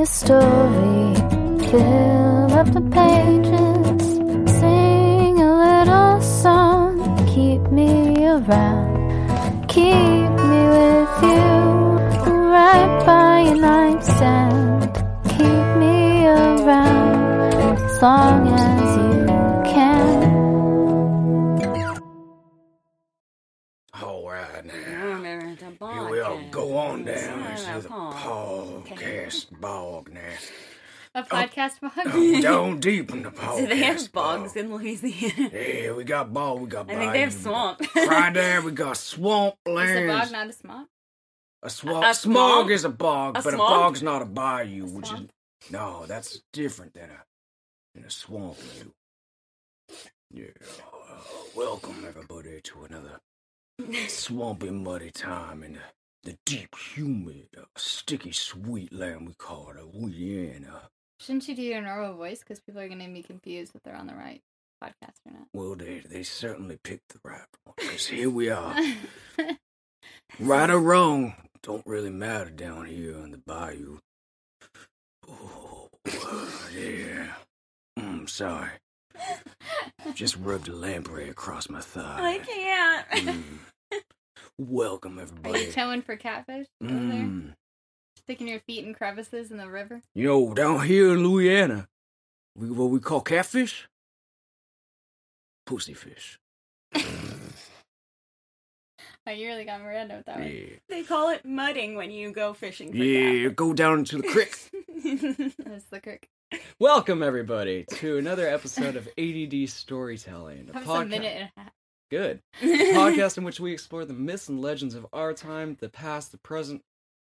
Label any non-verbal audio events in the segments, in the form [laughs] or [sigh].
a story. Fill up the pages. Sing a little song. Keep me around. Keep me with you. Right by your nightstand. Keep me around. As long as you All go on down into the podcast bog now. A podcast bug. Oh, down deep in the podcast [laughs] Do they have bogs bog. in Louisiana? Yeah, we got bog, we got I think they have swamp. Right there, we got swamp land. [laughs] Is a bog not a swamp? A swamp. A smog swamp? is a bog, A but swamp? a bog's not a bayou, A which is no, that's different than a than a swamp. Yeah. uh, welcome everybody to another [laughs] swampy, muddy time in the, the deep, humid, uh, sticky, sweet land we call Louisiana. Shouldn't you do your normal voice? Because people are going to be confused if they're on the right podcast or not. Well, they they certainly picked the right one. Cause here we are, [laughs] right or wrong, don't really matter down here in the bayou. Oh, yeah. Mm, sorry. [laughs] Just rubbed a lamprey across my thigh. I can't. Mm. Welcome, everybody. are you everybody. towing for catfish over there? Mm. Sticking your feet in crevices in the river? You know, down here in Louisiana, we, what we call catfish? Pussyfish. [laughs] Oh, you really got Miranda with that one. They call it mudding when you go fishing for Yeah, go down into the creek. [laughs] That's the crick. Welcome everybody to another episode of ADD Storytelling, a That was a minute and a half. Good, [laughs] podcast in which we explore the myths and legends of our time, the past, the present,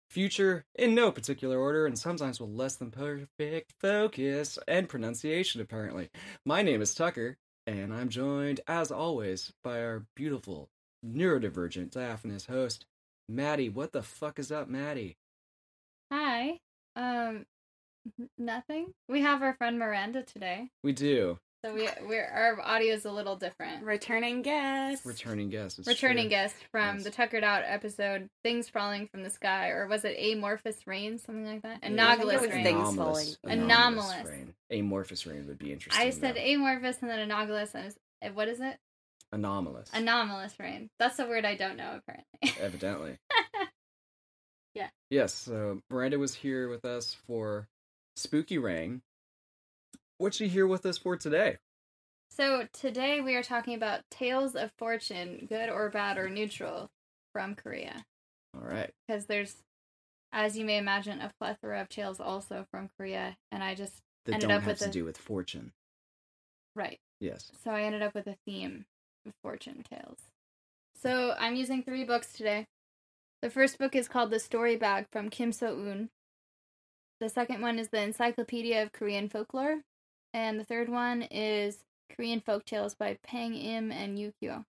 future, in no particular order, and sometimes with less than perfect focus and pronunciation. Apparently, my name is Tucker, and I'm joined, as always, by our beautiful neurodivergent diaphanous host, Maddie. What the fuck is up, Maddie? Hi. Um, nothing. We have our friend Miranda today. We do So we we're our audio is a little different. Returning guest. returning guest. Returning true. guest from Yes. the Tuckered Out episode, Things Falling from the Sky, or was it Amorphous Rain, something like that? Anomalous it Rain. Things Anomalous, falling. Anomalous. rain. Amorphous rain would be interesting. I said though. amorphous and then anomalous, and it's- eh, what is it? anomalous. Anomalous rain. That's a word I don't know, apparently. [laughs] Evidently. Yeah. Yes. So Miranda was here with us for Spooky Rain. What's she here with us for today? so today we are talking about Tales of Fortune, good or bad or neutral, from Korea. All right. Because there's, as you may imagine, a plethora of tales also from Korea, and I just That Ended don't up have with to a- do with fortune. right. Yes. So I ended up with a theme of fortune tales. So I'm using three books today. The first book is called The Story Bag from Kim So Eun. The second one is the Encyclopedia of Korean Folklore. And the third one is Korean Folk Tales by Pang Im and Yukio.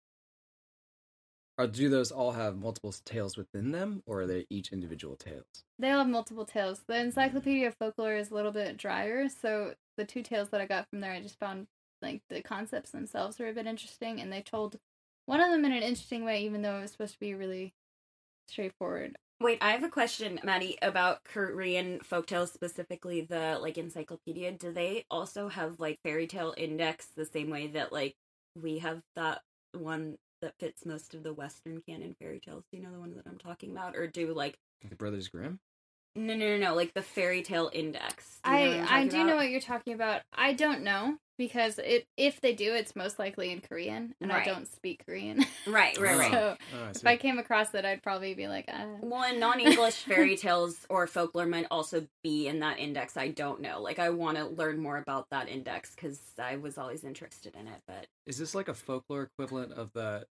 Or do those all have multiple tales within them, or are they each individual tales? They all have multiple tales. The Encyclopedia of Folklore is a little bit drier, so the two tales that I got from there, I just found like the concepts themselves were a bit interesting, and they told one of them in an interesting way, even though it was supposed to be really straightforward. Wait, I have a question, Maddie, about Korean folktales, specifically the like encyclopedia. Do they also have like fairy tale index the same way that like we have that one that fits most of the Western canon fairy tales? Do you know the one that I'm talking about, or do like The Brothers Grimm? No, no, no, no, like the fairy tale index? Do you know what I I'm I talking do know what you're talking about. I don't know because it if they do, it's most likely in Korean, and I don't speak Korean. [laughs] Right, right, right. so Oh, I if. I came across it, I'd probably be like, uh, Well, and non-English [laughs] fairy tales or folklore might also be in that index. I don't know. Like, I want to learn more about that index because I was always interested in it. But Is this like a folklore equivalent of the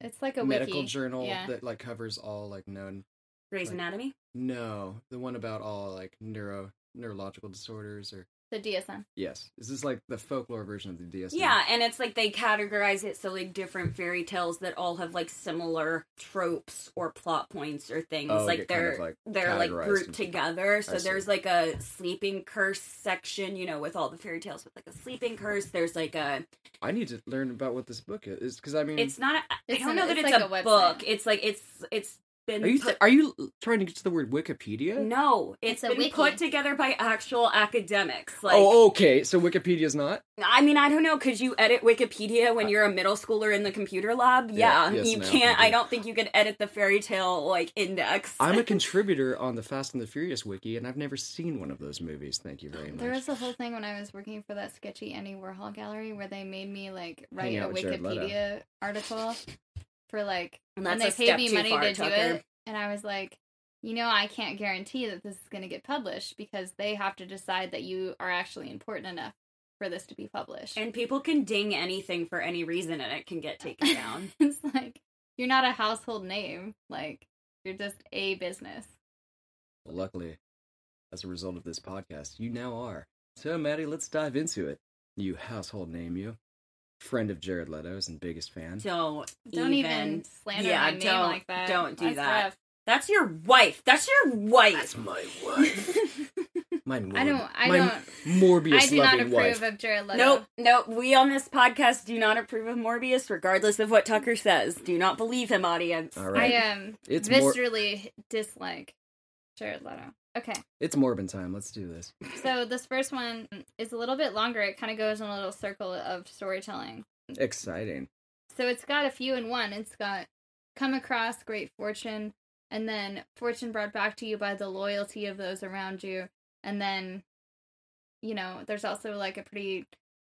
it's like a medical wiki. journal Yeah. that like covers all like known? Grey's Like- Anatomy. No, the one about all like neuro neurological disorders or The DSM. yes. this Is this like the folklore version of the DSM? Yeah, and it's like they categorize it so like different fairy tales that all have like similar tropes or plot points or things. Oh, like they're of, like, they're like grouped into- together. So there's like a sleeping curse section, you know, with all the fairy tales with like a sleeping curse. There's like a I need to learn about what this book is because I mean it's not. I It's don't an- know that it's it's, like a, a book. It's like it's it's been Are you put- are you trying to get to the word Wikipedia? no, it's It's a been wiki. put together by actual academics. Oh, like, oh, okay. So Wikipedia's not. I mean, I don't know. Could you edit Wikipedia when you're a middle schooler in the computer lab? Yeah, Yeah, yes, you no, can't. you I do. don't think you could edit the fairy tale like index. I'm a [laughs] contributor on the Fast and the Furious wiki, and I've never seen one of those movies. Thank you very much. There was a whole thing when I was working for that sketchy Andy Warhol gallery where they made me like write a out with Jared Leto. Wikipedia article for like And and they a paid me money far, to do it. And I was like, you know, I can't guarantee that this is going to get published because they have to decide that you are actually important enough for this to be published. And people can ding anything for any reason, and it can get taken down. [laughs] it's like you're not a household name. Like you're just a business. Well, luckily, as a result of this podcast, you now are. So, Maddie, let's dive into it. You household name, you friend of Jared Leto's and biggest fan. Don't Don't even, slander yeah, my name don't- like that. don't do That's that. rough. That's your wife. That's your wife. That's my [laughs] wife. my Mor- I don't. I my don't. Morbius I do not approve wife. of Jared Leto. Nope, nope. We on this podcast do not approve of Morbius, regardless of what Tucker says. Do not believe him, audience. All I am um It's more- viscerally dislike Jared Leto. Okay, it's Morbin time. Let's do this. [laughs] so this first one is a little bit longer. It kind of goes in a little circle of storytelling. Exciting. So it's got a few in one. It's got come across great fortune, and then fortune brought back to you by the loyalty of those around you, and then, you know, there's also like a pretty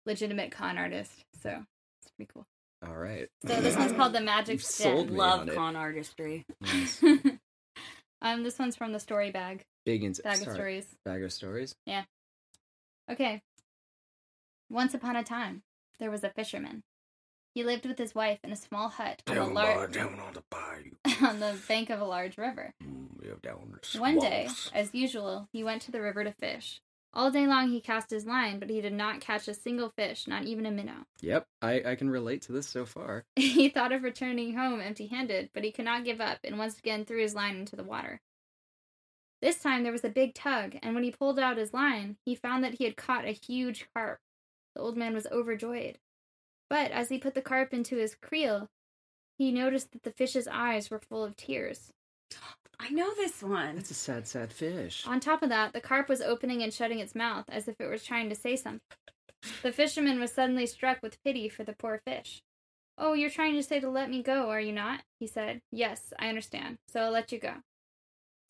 legitimate con artist. So it's pretty cool. All right. So this one's called the Magic [laughs] sold Love it. con artistry. Nice. [laughs] um, this one's from the story bag. Big into Bag of stories. Bag of stories. Yeah. Okay. Once upon a time, there was a fisherman. He lived with his wife in a small hut on, a lar- by, down on the bayou. [laughs] on the bank of a large river. Mm, down One day, as usual, he went to the river to fish. All day long he cast his line, but he did not catch a single fish, not even a minnow. Yep, I, I can relate to this so far. [laughs] He thought of returning home empty handed, but he could not give up and once again threw his line into the water. This time there was a big tug, and when he pulled out his line, he found that he had caught a huge carp. The old man was overjoyed. But as he put the carp into his creel, he noticed that the fish's eyes were full of tears. [gasps] I know this one. That's a sad, sad fish. On top of that, the carp was opening and shutting its mouth as if it was trying to say something. The fisherman was suddenly struck with pity for the poor fish. Oh, you're trying to say to let me go, are you not? he said. Yes, I understand, so I'll let you go.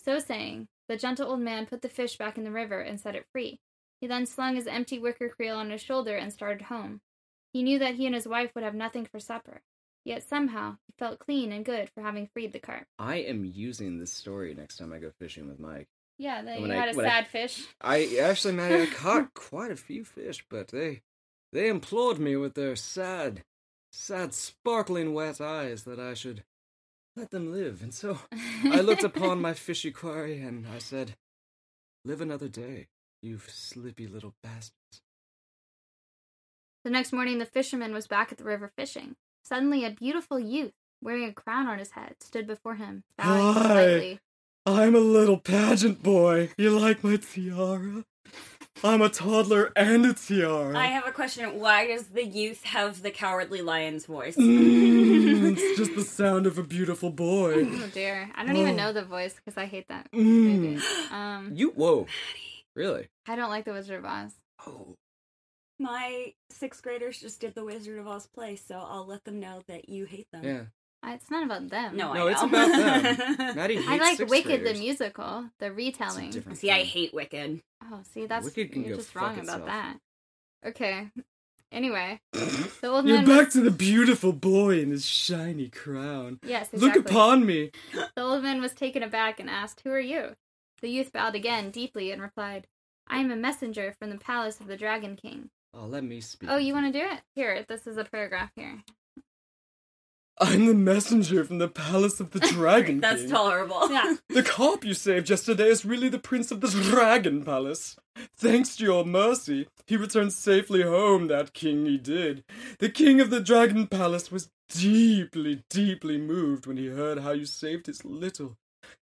So saying, the gentle old man put the fish back in the river and set it free. He then slung his empty wicker creel on his shoulder and started home. He knew that he and his wife would have nothing for supper, yet somehow he felt clean and good for having freed the carp. I am using this story next time I go fishing with Mike. Yeah, When you I- had a when I- sad fish. I actually, Maddie, I [laughs] caught quite a few fish, but they they implored me with their sad, sad, sparkling wet eyes that I should let them live. And so [laughs] I looked upon my fishy quarry and I said, "Live another day, you slippy little bastards." The next morning, the fisherman was back at the river fishing. Suddenly, a beautiful youth, wearing a crown on his head, stood before him, bowing Hi. politely. I'm a little pageant boy. You like my tiara? I'm a toddler and a tiara. I have a question. Why does the youth have the cowardly lion's voice? Mm, it's [laughs] just the sound of a beautiful boy. Oh dear, I don't even Oh. know the voice because I hate that. Mm. Um, You whoa, really? I don't like the Wizard of Oz. Oh, My sixth graders just did the Wizard of Oz play, so I'll let them know that you hate them. yeah. I- It's not about them. No, No, I it's about them. [laughs] Maddie hates I like Wicked graders. the musical, the retelling. different See, I hate Wicked. Oh, see, that's Wicked can you're go just fuck wrong itself. about that. Okay. Anyway, the old You're man. back was- to the beautiful boy in his shiny crown. Yes, exactly. Look upon me. The old man was taken aback and asked, Who are you? The youth bowed again deeply and replied, I am a messenger from the palace of the Dragon King. Oh, let me speak. Oh, you want to do it? Here, this is a paragraph here. I'm the messenger from the palace of the [laughs] Dragon That's King. tolerable. Yeah. [laughs] The carp you saved yesterday is really the prince of the Dragon Palace. Thanks to your mercy, he returned safely home, that king he did. The king of the Dragon Palace was deeply, deeply moved when he heard how you saved his little,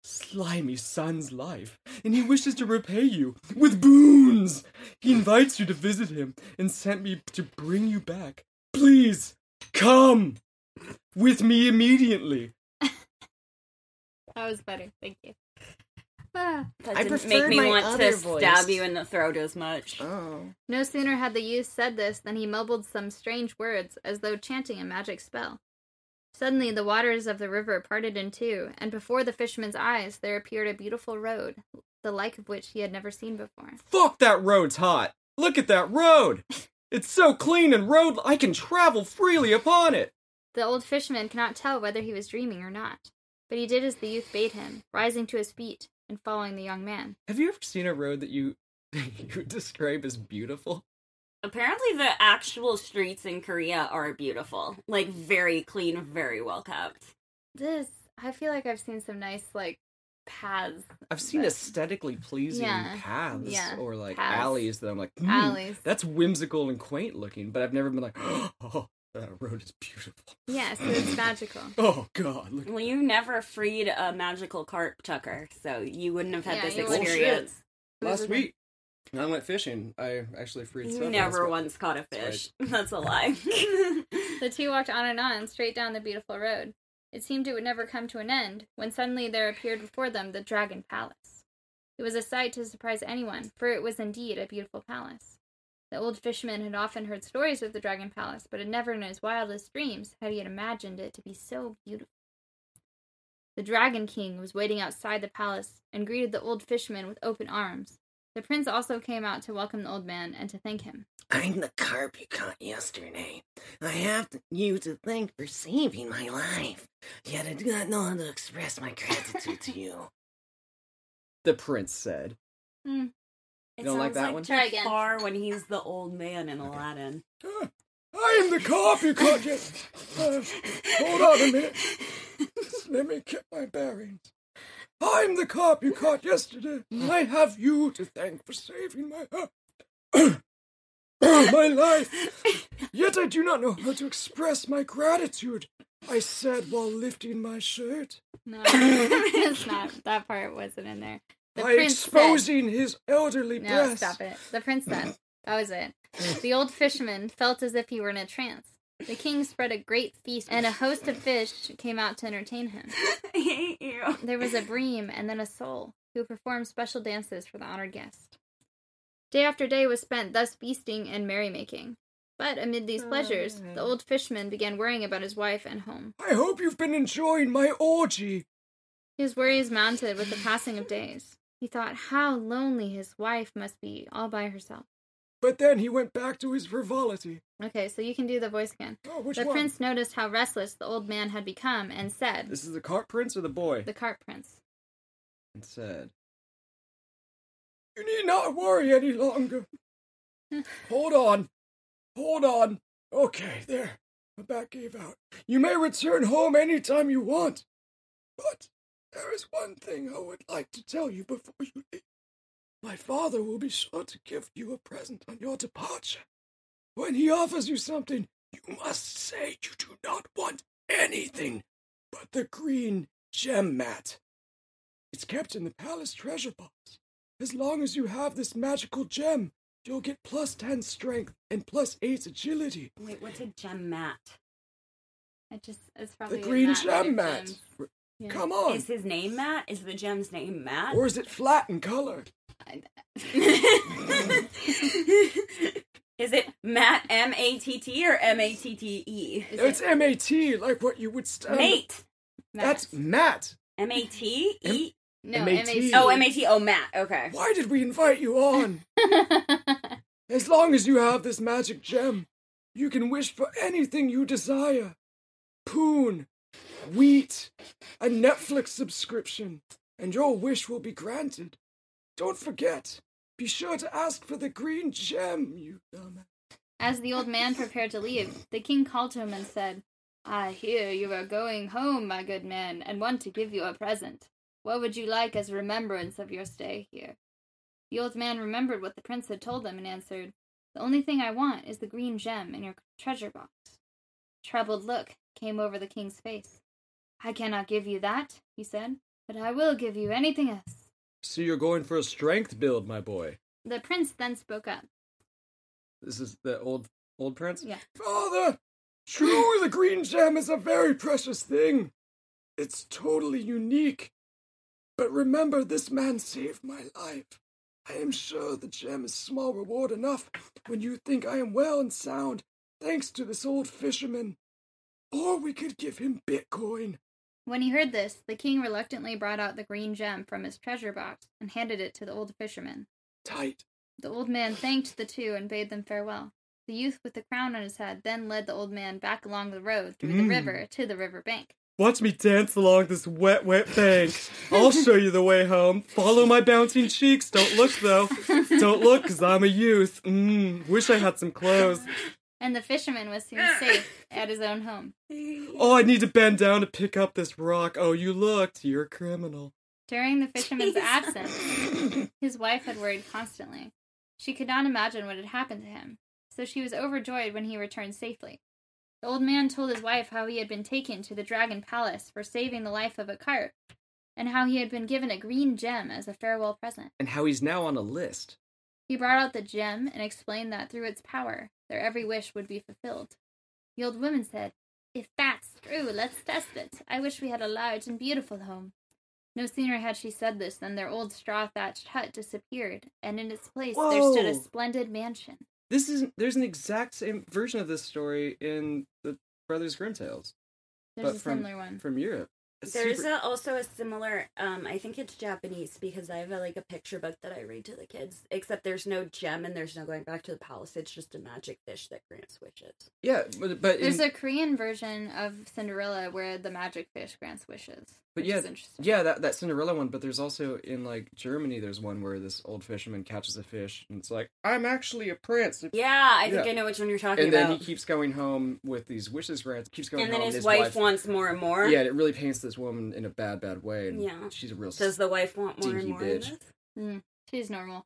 slimy son's life, and he wishes to repay you with boons. He invites you to visit him and sent me to bring you back. Please, come with me immediately. [laughs] That was better. Thank you. Ah. [sighs] That I didn't make me my want other to voice. stab you in the throat as much. Oh. No sooner had the youth said this than he mumbled some strange words, as though chanting a magic spell. Suddenly the waters of the river parted in two, and before the fisherman's eyes there appeared a beautiful road, the like of which he had never seen before. Fuck that road's hot. Look at that road. [laughs] It's so clean and road I can travel freely upon it. The old fisherman could not tell whether he was dreaming or not, but he did as the youth bade him, rising to his feet and following the young man. Have you ever seen a road that you [laughs] you describe as beautiful? Apparently, the actual streets in Korea are beautiful. Like, very clean, very well kept. This, I feel like I've seen some nice, like, paths. I've seen but- aesthetically pleasing Yeah, paths yeah, or like paths. alleys that I'm like, "Hmm, Alleys. That's whimsical and quaint looking, but I've never been like, [gasps] oh, that road is beautiful. Yes, it's [laughs] magical. Oh God, look. Well, you never freed a magical carp, Tucker, so you wouldn't have had Yeah, this you wouldn't. experience. Last Bullshit. week, I went fishing. I actually freed You never That's once caught a that's fish. [laughs] That's a lie. The two walked on and on, straight down the beautiful road. It seemed it would never come to an end, when suddenly there appeared before them the Dragon Palace. It was a sight to surprise anyone, for it was indeed a beautiful palace. The old fisherman had often heard stories of the Dragon Palace, but had never in his wildest dreams had he imagined it to be so beautiful. The Dragon King was waiting outside the palace and greeted the old fisherman with open arms. The prince also came out to welcome the old man and to thank him. I'm the carp you caught yesterday. I have you to thank for saving my life. Yet I do not know how to express my gratitude to [laughs] you. The prince said. It You don't like sounds that one? Try again. Far when he's the old man in Aladdin. I am the carp you caught yet. Uh, hold on a minute. Let me get my bearings. I'm the cop you caught yesterday. I have you to thank for saving my uh, my life. Yet I do not know how to express my gratitude. I said while lifting my shirt, No, it's not. That part wasn't in there. The by prince said, exposing his elderly No, breast. stop it. The prince said, [laughs] That was it. The old fisherman felt as if he were in a trance. The king spread a great feast, and a host of fish came out to entertain him. [laughs] I hate you. There was a bream and then a sole, who performed special dances for the honored guest. Day after day was spent thus feasting and merrymaking. But amid these oh, pleasures, the old fisherman began worrying about his wife and home. I hope you've been enjoying my orgy. His worries mounted with the passing of days. He thought how lonely his wife must be all by herself. But then he went back to his frivolity. Okay, so you can do the voice again. Oh, which the one? prince noticed how restless the old man had become and said, This is the cart prince or the boy? The cart prince. And said. You need not worry any longer. [laughs] Hold on. Hold on. Okay, there. My back gave out. You may return home any time you want. But there is one thing I would like to tell you before you leave. My father will be sure to give you a present on your departure. When he offers you something, you must say you do not want anything but the green gem mat. It's kept in the palace treasure box. As long as you have this magical gem, you'll get plus 10 strength and plus 8 agility. Wait, what's a gem mat? It just it's probably The a green mat gem mat. Yeah. Come on. Is his name Matt? Is the gem's name Matt? Or is it flat in color? [laughs] Is it Matt M A T T or M A T T E? Is It's M A T, like what you would stand. Mate. That's Matt? Matt. M A T E. no M.A.T.. M-A-T. Oh, M A T. Oh, Matt. Okay. Why did we invite you on? [laughs] As long as you have this magic gem, you can wish for anything you desire. Poon, wheat, a Netflix subscription, and your wish will be granted. Don't forget, be sure to ask for the green gem, you dumb. As the old man prepared to leave, the king called to him and said, I hear you are going home, my good man, and want to give you a present. What would you like as a remembrance of your stay here? The old man remembered what the prince had told him and answered, The only thing I want is the green gem in your treasure box. A troubled look came over the king's face. I cannot give you that, he said, but I will give you anything else. So you're going for a strength build, my boy. The prince then spoke up. This is the old old prince? Yeah. Father, true, [laughs] the green gem is a very precious thing. It's totally unique But remember, this man saved my life. I am sure the gem is small reward enough when you think I am well and sound, thanks to this old fisherman. Or we could give him Bitcoin. When he heard this, the king reluctantly brought out the green gem from his treasure box and handed it to the old fisherman. Tight. The old man thanked the two and bade them farewell. The youth with the crown on his head then led the old man back along the road through the Mm. river to the river bank. Watch me dance along this wet, wet bank. I'll show you the way home. Follow my bouncing cheeks. Don't look, though. Don't look, because I'm a youth. Mmm, wish I had some clothes. And the fisherman was soon ah. safe at his own home. [laughs] Oh, I need to bend down to pick up this rock. Oh, you looked. You're a criminal. During the fisherman's Jesus. [laughs] absence, his wife had worried constantly. She could not imagine what had happened to him, so she was overjoyed when he returned safely. The old man told his wife how he had been taken to the dragon palace for saving the life of a carp, and how he had been given a green gem as a farewell present. And how he's now on a list. He brought out the gem and explained that through its power, their every wish would be fulfilled. The old woman said, If that's true, let's test it. I wish we had a large and beautiful home. No sooner had she said this than their old straw thatched hut disappeared, and in its place there stood a splendid mansion. This is there's an exact same version of this story in the Brothers Grimm tales There's But a from- similar one. from Europe. It's There's super- a, also a similar. Um, I think it's Japanese because I have a, like a picture book that I read to the kids. Except there's no gem and there's no going back to the palace. It's just a magic fish that grants wishes. yeah, but, but There's in- a Korean version of Cinderella where the magic fish grants wishes. But which yeah, is interesting. yeah, that that Cinderella one. But there's also in like Germany, there's one where this old fisherman catches a fish, and it's like, I'm actually a prince. Yeah, I think Yeah. I know which one you're talking about. And then he keeps going home with these wishes grants Keeps going and then home. his, wife, wants more and more. Yeah, and it really paints this woman in a bad, bad way. And Yeah. she's a real. Does the wife want more and more? in bitch. this? She's normal.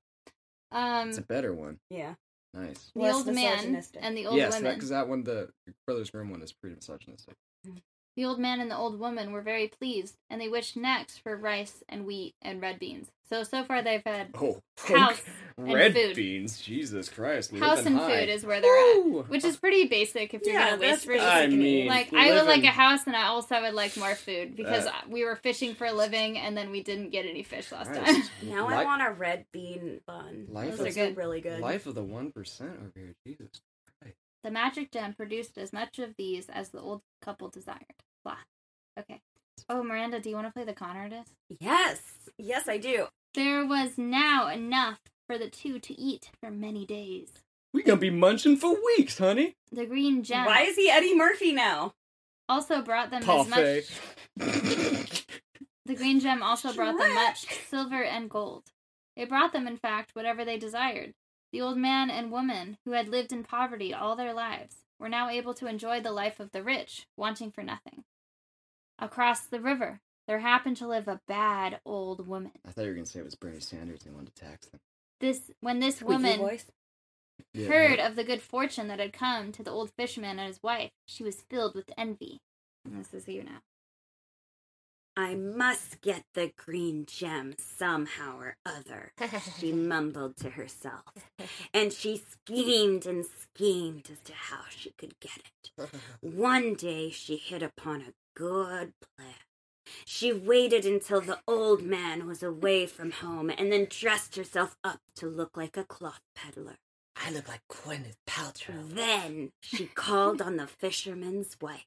Um, It's a better one. Yeah. Nice. the less old man and the old yes, woman. because that, one, the Brothers Grimm one, is pretty misogynistic. The old man and the old woman were very pleased, and they wished next for rice and wheat and red beans. So so far they've had Oh, House and red food. beans. Jesus Christ. house and high. food is where they're Woo! at, which is pretty basic if you're Yeah, gonna waste that's food. I mean, like I would like a house, and I also would like more food because Uh, we were fishing for a living, and then we didn't get any fish last Christ. time. [laughs] Now Li- I want a red bean bun. Life Those of- are good. really good. Life of the one percent over here. Jesus. Christ! The magic gem produced as much of these as the old couple desired. Blah. Okay. Oh, Miranda, do you want to play the con artist? Yes, yes, I do. There was now enough for the two to eat for many days. We gonna be munching for weeks, honey. The green gem Why is he Eddie Murphy now? also brought them as much. The green gem also brought them much silver and gold. It brought them, in fact, whatever they desired. The old man and woman, who had lived in poverty all their lives, were now able to enjoy the life of the rich, wanting for nothing. Across the river, there happened to live a bad old woman. I thought you were gonna say it was Bernie Sanders. and They wanted to tax them. This when this woman voice. Yeah, heard no. of the good fortune that had come to the old fisherman and his wife, she was filled with envy. And this is you now. I must get the green gem somehow or other, she [laughs] mumbled to herself. And she schemed and schemed as to how she could get it. [laughs] One day she hit upon a good plan. She waited until the old man was away from home and then dressed herself up to look like a cloth peddler. I look like Gwyneth Paltrow. Then she called on the fisherman's wife.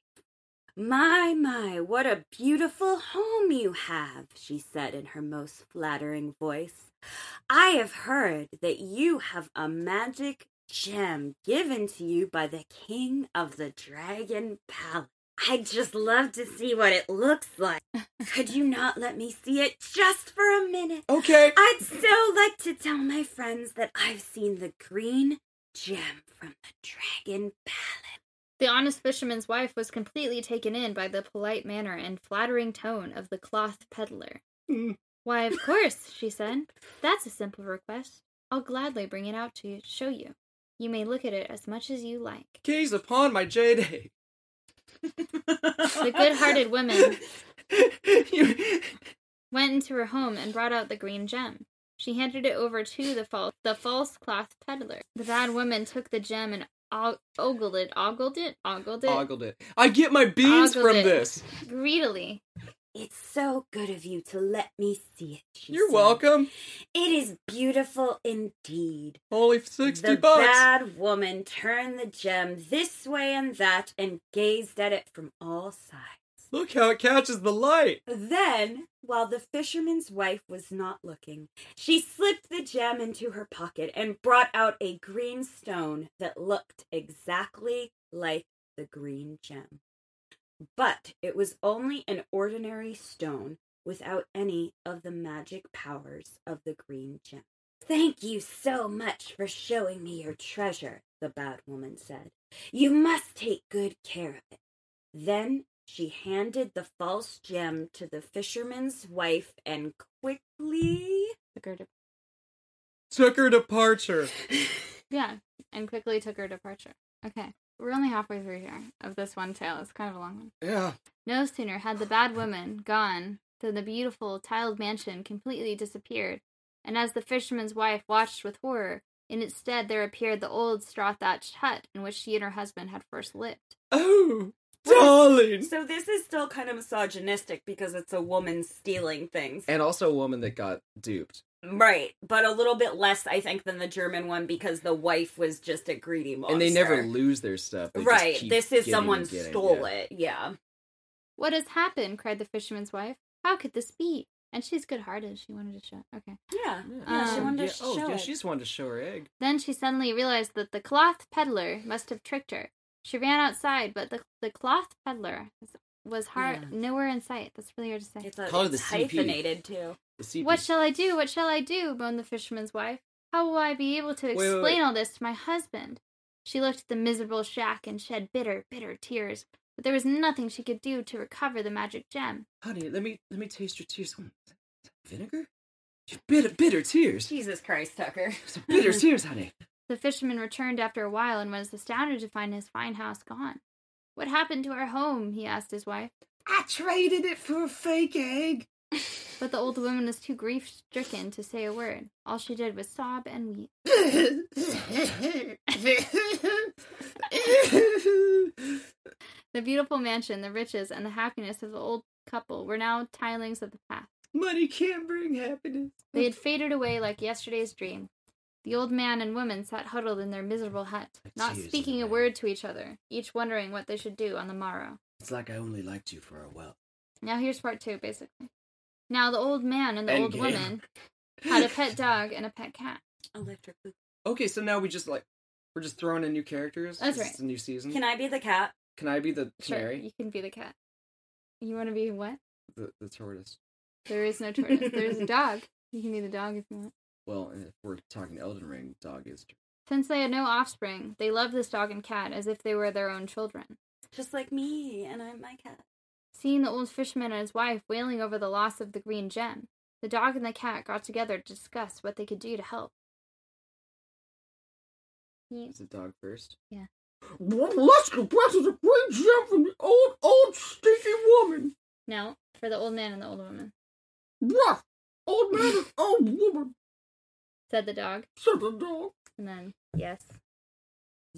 My, my, what a beautiful home you have, she said in her most flattering voice. I have heard that you have a magic gem given to you by the king of the Dragon Palace. I'd just love to see what it looks like. [laughs] Could you not let me see it just for a minute? Okay. I'd so like to tell my friends that I've seen the green gem from the Dragon Palace. The honest fisherman's wife was completely taken in by the polite manner and flattering tone of the cloth peddler. Mm. Why, of [laughs] course, she said. That's a simple request. I'll gladly bring it out to you, show you. You may look at it as much as you like. Gaze upon my jade egg. The good-hearted woman [laughs] went into her home and brought out the green gem. She handed it over to the false, the false cloth peddler. The bad woman took the gem and og- ogled it, ogled it, ogled it Ogled it. I get my beans Ogled from it. this. greedily. It's so good of you to let me see it. She You're said. welcome. It is beautiful indeed. Only sixty the bucks. The bad woman turned the gem this way and that and gazed at it from all sides. Look how it catches the light. Then, while the fisherman's wife was not looking, she slipped the gem into her pocket and brought out a green stone that looked exactly like the green gem. But it was only an ordinary stone without any of the magic powers of the green gem. Thank you so much for showing me your treasure, the bad woman said. You must take good care of it. Then she handed the false gem to the fisherman's wife and quickly. Took her to Took her departure. [laughs] yeah, and quickly took her departure. Okay, we're only halfway through here of this one tale. It's kind of a long one. Yeah. No sooner had the bad woman gone than the beautiful tiled mansion completely disappeared, and as the fisherman's wife watched with horror, in its stead there appeared the old straw thatched hut in which she and her husband had first lived. Oh, [laughs] darling. So this is still kind of misogynistic because it's a woman stealing things. And also a woman that got duped. Right, but a little bit less, I think, than the German one because the wife was just a greedy monster. And they never lose their stuff. They Right, this is someone getting, stole yeah. it. Yeah. What has happened? cried the fisherman's wife. How could this be? And she's good hearted. She wanted to show. Okay. Yeah. Yeah, Yeah, she Um, wanted yeah, to oh, show yeah, she just wanted to show her egg. Then she suddenly realized that the cloth peddler must have tricked her. She ran outside, but the the cloth peddler was hard Yeah. nowhere in sight. That's really hard to say. It's, a, Call her it's the CP. hyphenated too. The What shall I do? What shall I do? moaned the fisherman's wife. How will I be able to Wait, wait, explain wait. all this to my husband? She looked at the miserable shack and shed bitter, bitter tears. But there was nothing she could do to recover the magic gem. Honey, let me let me taste your tears. Is that Vinegar? Bitter, bitter tears. Jesus Christ, Tucker. [laughs] Some bitter [laughs] tears, honey. The fisherman returned after a while and was astounded to find his fine house gone. What happened to our home? he asked his wife. I traded it for a fake egg. [laughs] But the old woman was too grief stricken to say a word. All she did was sob and weep. [laughs] The beautiful mansion, the riches, and the happiness of the old couple were now tilings of the past. Money can't bring happiness. They had faded away like yesterday's dream. The old man and woman sat huddled in their miserable hut, not Tears speaking a the word to each other, each wondering what they should do on the morrow. It's like I only liked you for a while. Now here's part two, basically. Now the old man and the old Endgame. woman had a pet [laughs] dog and a pet cat. Electric poop. Okay, so now we just like we're just throwing in new characters. That's 'cause right. It's a new season. Can I be the cat? Can I be the Sure, canary? you can be the cat. You want to be what? The, the tortoise. There is no [laughs] tortoise. There's a dog. You can be the dog if you want. Well, if we're talking Elden Ring, dog is. Since they had no offspring, they loved this dog and cat as if they were their own children. Just like me, and I'm my cat. Seeing the old fisherman and his wife wailing over the loss of the green gem, the dog and the cat got together to discuss what they could do to help. He- Is it dog first? Yeah. Well, let's go back to the great gem from the old, old stinky woman. No, for the old man and the old woman, What? Old man and old woman, said the dog. said the dog. And then, yes.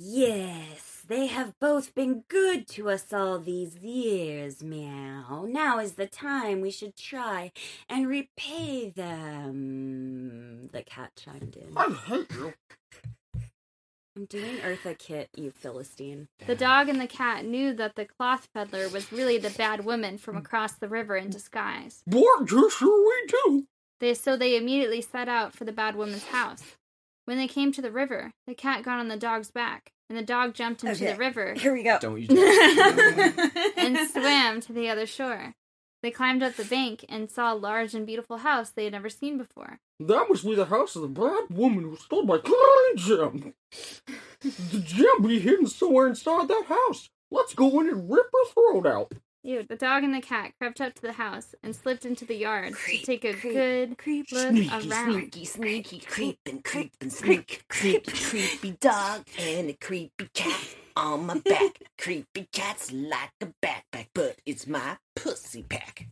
Yes, they have both been good to us all these years, meow. Now is the time we should try and repay them. The cat chimed in. I hate you. I'm doing Eartha Kitt, you Philistine. The dog and the cat knew that the cloth peddler was really the bad woman from mm. across the river in disguise. What just should we do? They so they immediately set out for the bad woman's house. When they came to the river, the cat got on the dog's back, and the dog jumped into Okay. the river [laughs] Here we go. Don't you dare. [laughs] and swam to the other shore. They climbed up the bank and saw a large and beautiful house they had never seen before. That must be the house of the bad woman who stole my green gem. the gem be hidden somewhere inside that house. Let's go in and rip her throat out. Ew, the dog and the cat crept up to the house and slipped into the yard Creep, to take a creep, good creep, look Sneaky, around. sneaky, sneaky, creeping, creeping, sneak. Creepy, creepy dog and a creepy cat on my back. [laughs] creepy cat's like a backpack, but it's my pussy pack.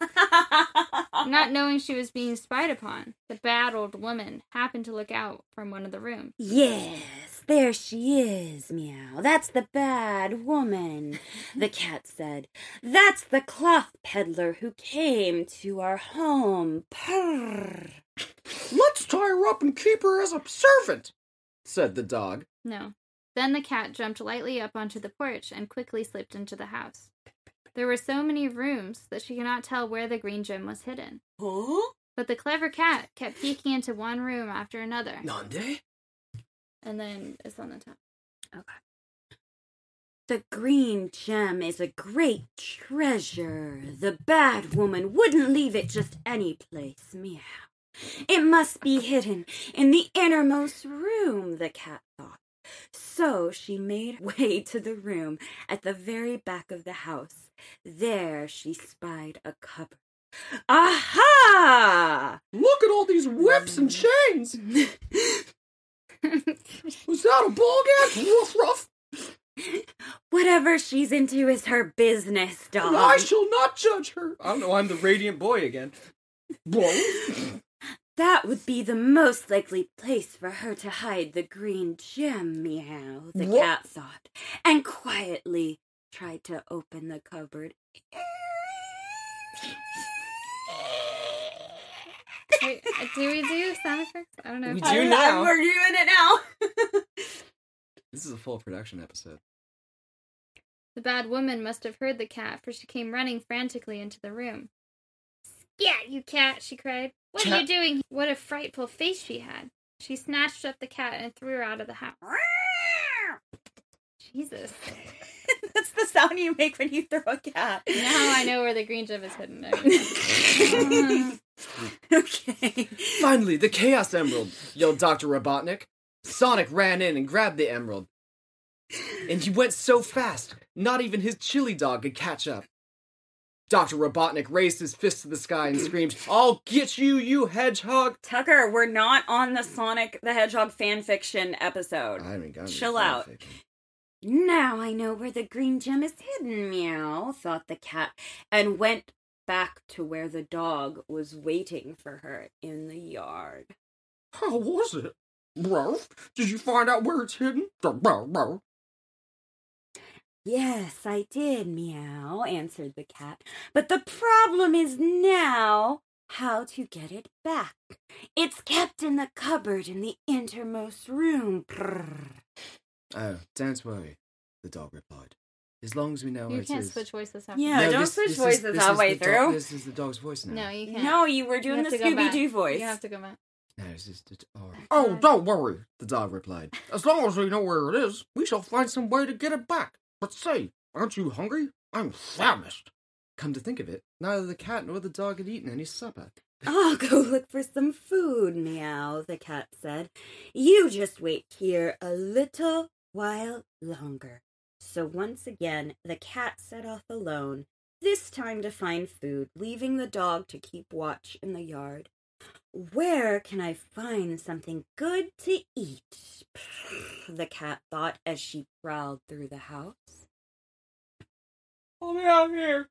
[laughs] Not knowing she was being spied upon, the bad old woman happened to look out from one of the rooms. Yes, There she is, meow. That's the bad woman, the [laughs] cat said. That's the cloth peddler who came to our home. Purr. Let's tie her up and keep her as a servant, said the dog. No. Then the cat jumped lightly up onto the porch and quickly slipped into the house. There were so many rooms that she could not tell where the green gem was hidden. Huh? But the clever cat kept peeking into one room after another. Nande? And then it's on the top. Okay. The green gem is a great treasure. The bad woman wouldn't leave it just any place. Meow. It must be hidden in the innermost room, the cat thought. So she made [laughs] way to the room at the very back of the house. There she spied a cupboard. Aha! Look at all these whips and chains! Was that a ball gag? Ruff, ruff! Whatever she's into is her business, dog. And I shall not judge her. I don't know, I'm the radiant boy again. That would be the most likely place for her to hide the green gem, meow, the What? cat thought, and quietly tried to open the cupboard. Wait, uh, do we do sound effects? I don't know. We if- do I- now. We're doing it now. This is a full production episode. The bad woman must have heard the cat, for she came running frantically into the room. Scat, you cat, she cried. What are you doing? What a frightful face she had. She snatched up the cat and threw her out of the house. Jesus. [laughs] That's the sound you make when you throw a cat. Now I know where the green gem is hidden. [laughs] [laughs] okay. Finally, the Chaos Emerald! yelled Dr. Robotnik. Sonic ran in and grabbed the emerald. And he went so fast, not even his chili dog could catch up. Dr. Robotnik raised his fist to the sky and screamed, I'll get you, you hedgehog! Tucker, we're not on the Sonic the Hedgehog fan fiction episode. I haven't gotten Chill out. fiction. Now I know where the green gem is hidden, meow, thought the cat, and went back to where the dog was waiting for her in the yard. How was it? Ralph, did you find out where it's hidden? Yes, I did, meow, answered the cat. But the problem is now how to get it back. It's kept in the cupboard in the innermost room. Prrr. Oh, don't worry, the dog replied. As long as we know where you it can't is. switch voices halfway. Yeah, No, don't this- switch this voices is halfway the dog- through. this is the dog's voice now. No, you can't. No, you were doing have the Scooby. Doo voice. You have to go back. No, it's just the dog. Oh, don't worry, the dog replied. As long as we know where it is, we shall find some way to get it back. But say, aren't you hungry? I'm famished. Come to think of it, neither the cat nor the dog had eaten any supper. I'll go [laughs] look for some food, meow, the cat said. You just wait here a little while longer. So once again, the cat set off alone, this time to find food, leaving the dog to keep watch in the yard. Where can I find something good to eat? [sighs] The cat thought as she prowled through the house. Let me out here.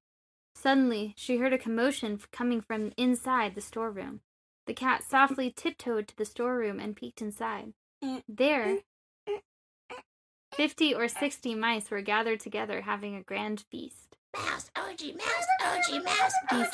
Suddenly, she heard a commotion coming from inside the storeroom. The cat softly tiptoed to the storeroom and peeked inside. Eh, there, eh. Fifty or sixty mice were gathered together having a grand feast. Mouse, OG mouse, OG mouse, OG,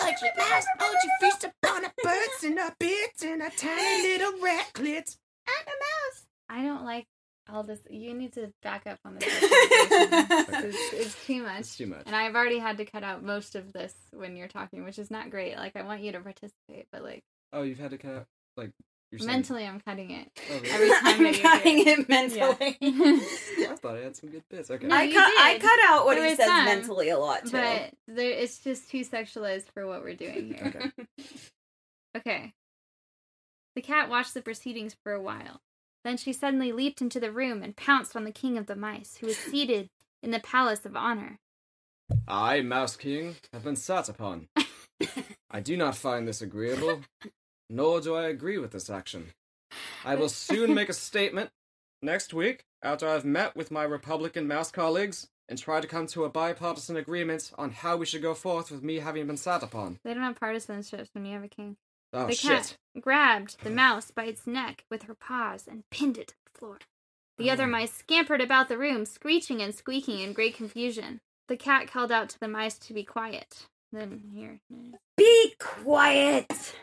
OG mouse, OG feast upon a birds and a bits and a tiny little rat clit. And a mouse. I don't like all this. You need to back up on this. [laughs] it's, [laughs] it's too much. It's too much. And I've already had to cut out most of this when you're talking, which is not great. Like I want you to participate, but like Oh, you've had to cut out, like, you're saying- mentally, I'm cutting it. Oh, really? every [laughs] time I'm cutting hear it mentally. [laughs] I thought I had some good bits. Okay. No, I you cut. I cut out what There he was says some, mentally a lot too. But there, it's just too sexualized for what we're doing [laughs] here. Okay. Okay. The cat watched the proceedings for a while. Then she suddenly leaped into the room and pounced on the king of the mice, who was seated in the palace of honor. I, Mouse King, have been sat upon. I do not find this agreeable, nor do I agree with this action. I will soon make a statement next week after I've met with my Republican mouse colleagues and try to come to a bipartisan agreement on how we should go forth with me having been sat upon. They don't have partisanships when you have a king. Oh the shit. cat grabbed the mouse by its neck with her paws and pinned it to the floor. The other mm. mice scampered about the room, screeching and squeaking in great confusion. The cat called out to the mice to be quiet. Then here. Be quiet!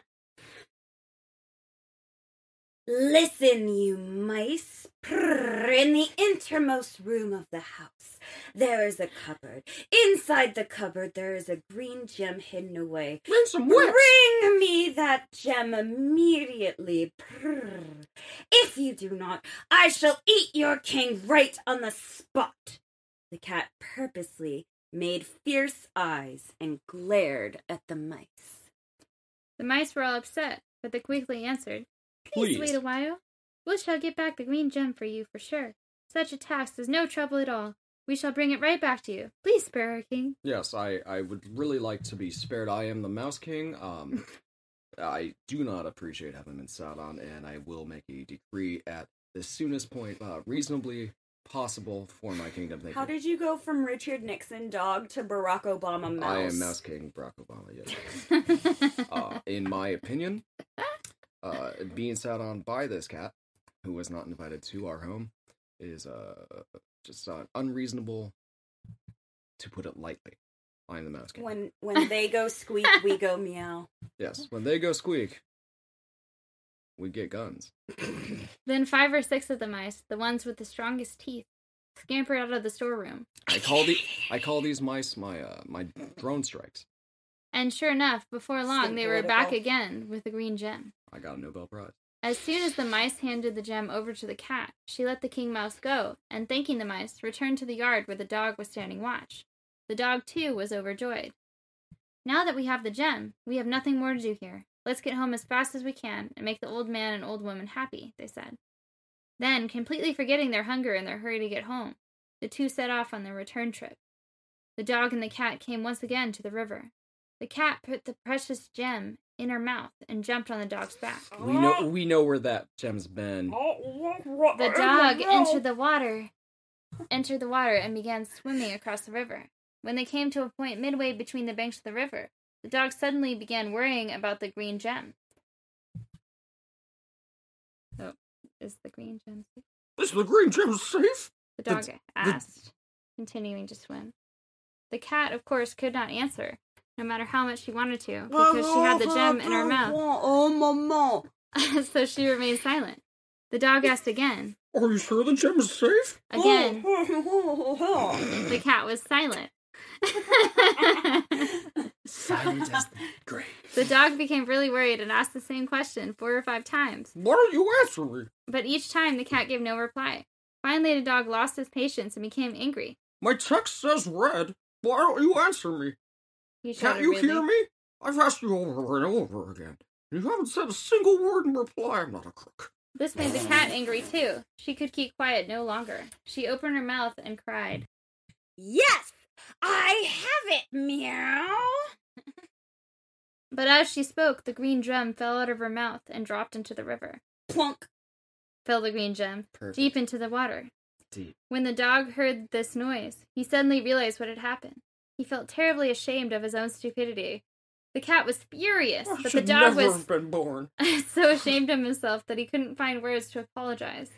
Listen, you mice. Prrr, in the innermost room of the house, there is a cupboard. Inside the cupboard, there is a green gem hidden away. Bring some whips. Bring me that gem immediately. Prrr. If you do not, I shall eat your king right on the spot. The cat purposely made fierce eyes and glared at the mice. The mice were all upset, but they quickly answered, Please, Please. wait a while. We shall get back the green gem for you for sure. Such a task is no trouble at all. We shall bring it right back to you. Please spare our king. Yes, I, I would really like to be spared. I am the Mouse King. Um, [laughs] I do not appreciate having been sat on, and I will make a decree at the soonest point uh, reasonably possible for my kingdom. Thank How you. did you go from Richard Nixon dog to Barack Obama mouse? I am Mouse King Barack Obama. Yes. [laughs] uh, in my opinion, uh, being sat on by this cat, who was not invited to our home, is uh, just uh, unreasonable, to put it lightly. I am the Mouse King. When when they go squeak, we go meow. Yes, when they go squeak, we get guns. [coughs] then five or six of the mice, the ones with the strongest teeth, scamper out of the storeroom. I call the I call these mice my uh my drone strikes. And sure enough, before long, they were back again with the green gem. I got a Nobel Prize. As soon as the mice handed the gem over to the cat, she let the king mouse go, and thanking the mice, returned to the yard where the dog was standing watch. The dog, too, was overjoyed. Now that we have the gem, we have nothing more to do here. Let's get home as fast as we can and make the old man and old woman happy, they said. Then, completely forgetting their hunger and their hurry to get home, the two set off on their return trip. The dog and the cat came once again to the river. The cat put the precious gem in her mouth and jumped on the dog's back. We know we know where that gem's been. The dog entered the water, entered the water, and began swimming across the river. When they came to a point midway between the banks of the river, the dog suddenly began worrying about the green gem. Oh, is the green gem safe? Is the green gem safe? The dog asked, continuing to swim. The cat, of course, could not answer, no matter how much she wanted to, because she had the gem in her mouth. Oh, mama. [laughs] so she remained silent. The dog asked again. Are you sure the gem is safe? Again, Oh. oh, oh, oh the cat was silent. [laughs] [laughs] Silent as the grave. the dog became really worried and asked the same question four or five times, Why don't you answer me? but each time the cat gave no reply. Finally, the dog lost his patience and became angry. My text says red. Why don't you answer me? He Can't you rudely. hear me? I've asked you over and over again. You haven't said a single word in reply. I'm not a crook. This made the cat angry too. She could keep quiet no longer. She opened her mouth and cried. Yes, I have it, meow. [laughs] But as she spoke, the green gem fell out of her mouth and dropped into the river. Plunk. Fell the green gem Perfect. deep into the water. Deep. When the dog heard this noise, he suddenly realized what had happened. He felt terribly ashamed of his own stupidity. The cat was furious, oh, I but the dog never was been born. [laughs] so ashamed of himself that he couldn't find words to apologize.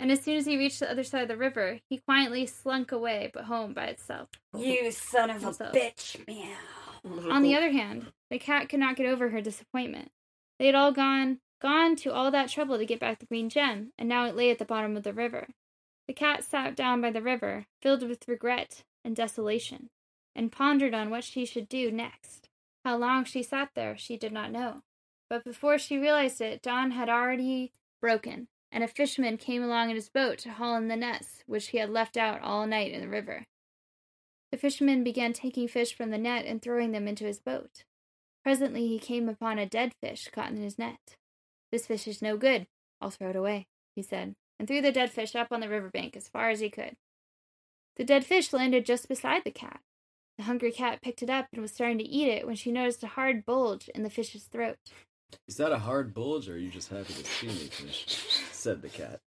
And as soon as he reached the other side of the river, he quietly slunk away, but home by itself. You son of a bitch, meow. On the other hand, the cat could not get over her disappointment. They had all gone gone to all that trouble to get back the green gem, and now it lay at the bottom of the river. The cat sat down by the river, filled with regret and desolation, and pondered on what she should do next. How long she sat there, she did not know. But before she realized it, dawn had already broken, and a fisherman came along in his boat to haul in the nets which he had left out all night in the river. The fisherman began taking fish from the net and throwing them into his boat. Presently he came upon a dead fish caught in his net. This fish is no good. I'll throw it away, he said, and threw the dead fish up on the river bank as far as he could. The dead fish landed just beside the cat. The hungry cat picked it up and was starting to eat it when she noticed a hard bulge in the fish's throat. Is that a hard bulge, or are you just happy to see me, fish? Said the cat.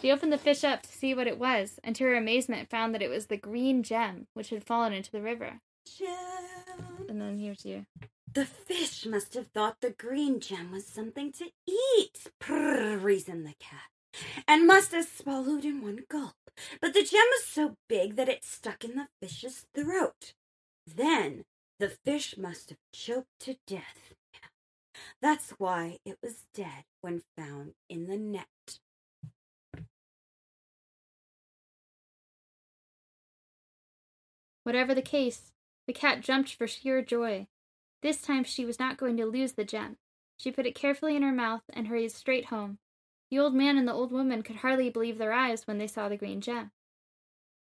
She opened the fish up to see what it was, and to her amazement found that it was the green gem which had fallen into the river. Gem. And then here's you. The fish must have thought the green gem was something to eat. Prrr, reasoned the cat. And must have swallowed in one gulp. But the gem was so big that it stuck in the fish's throat. Then the fish must have choked to death. That's why it was dead when found in the net. Whatever the case, the cat jumped for sheer joy. This time she was not going to lose the gem. She put it carefully in her mouth and hurried straight home. The old man and the old woman could hardly believe their eyes when they saw the green gem.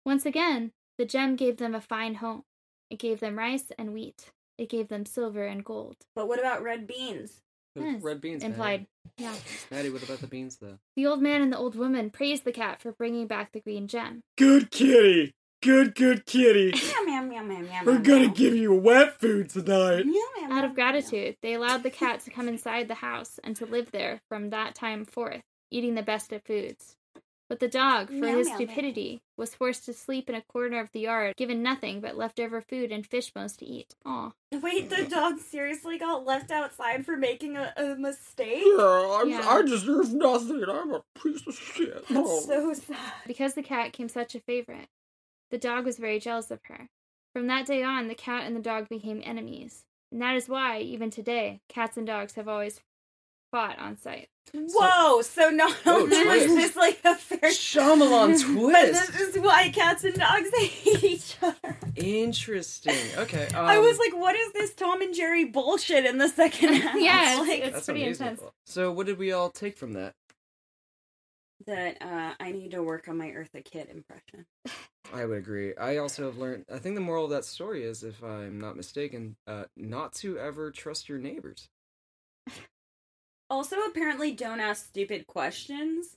Once again, the gem gave them a fine home. It gave them rice and wheat. It gave them silver and gold. But what about red beans? Yes, Red beans. Implied. Yeah. Maddie. Maddie, what about the beans though? The old man and the old woman praised the cat for bringing back the green gem. Good kitty. Good, good kitty. Meow, meow, meow, meow, meow, We're gonna give you wet food tonight. Meow, meow, meow, Out of gratitude, they allowed the cat to come inside the house and to live there from that time forth, eating the best of foods. But the dog, for Meow, his meow, meow. stupidity, was forced to sleep in a corner of the yard, given nothing but leftover food and fish bones to eat. Aw. Wait, the mm. dog seriously got left outside for making a, a mistake? Yeah, I'm, Yeah. I deserve nothing. I'm a piece of shit. Oh. That's so sad. Because the cat came such a favorite, the dog was very jealous of her. From that day on, the cat and the dog became enemies. And that is why, even today, cats and dogs have always fought on sight. Whoa, so not Whoa, only was twist. this like a fair Shyamalan [laughs] but twist. this is why cats and dogs [laughs] hate each other. Interesting. Okay. Um, [laughs] I was like, what is this Tom and Jerry bullshit in the second half? Yeah, it's- like, it's- that's pretty amusing. intense. So, what did we all take from that? that uh, I need to work on my Eartha Kitt impression. I would agree. I also have learned. I think the moral of that story is, if I'm not mistaken, uh, not to ever trust your neighbors. Also, apparently, don't ask stupid questions.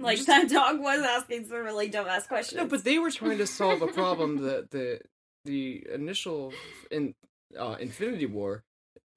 Like that dog was asking some really dumb ass questions. No, but they were trying to solve a problem [laughs] that the the initial in uh, Infinity War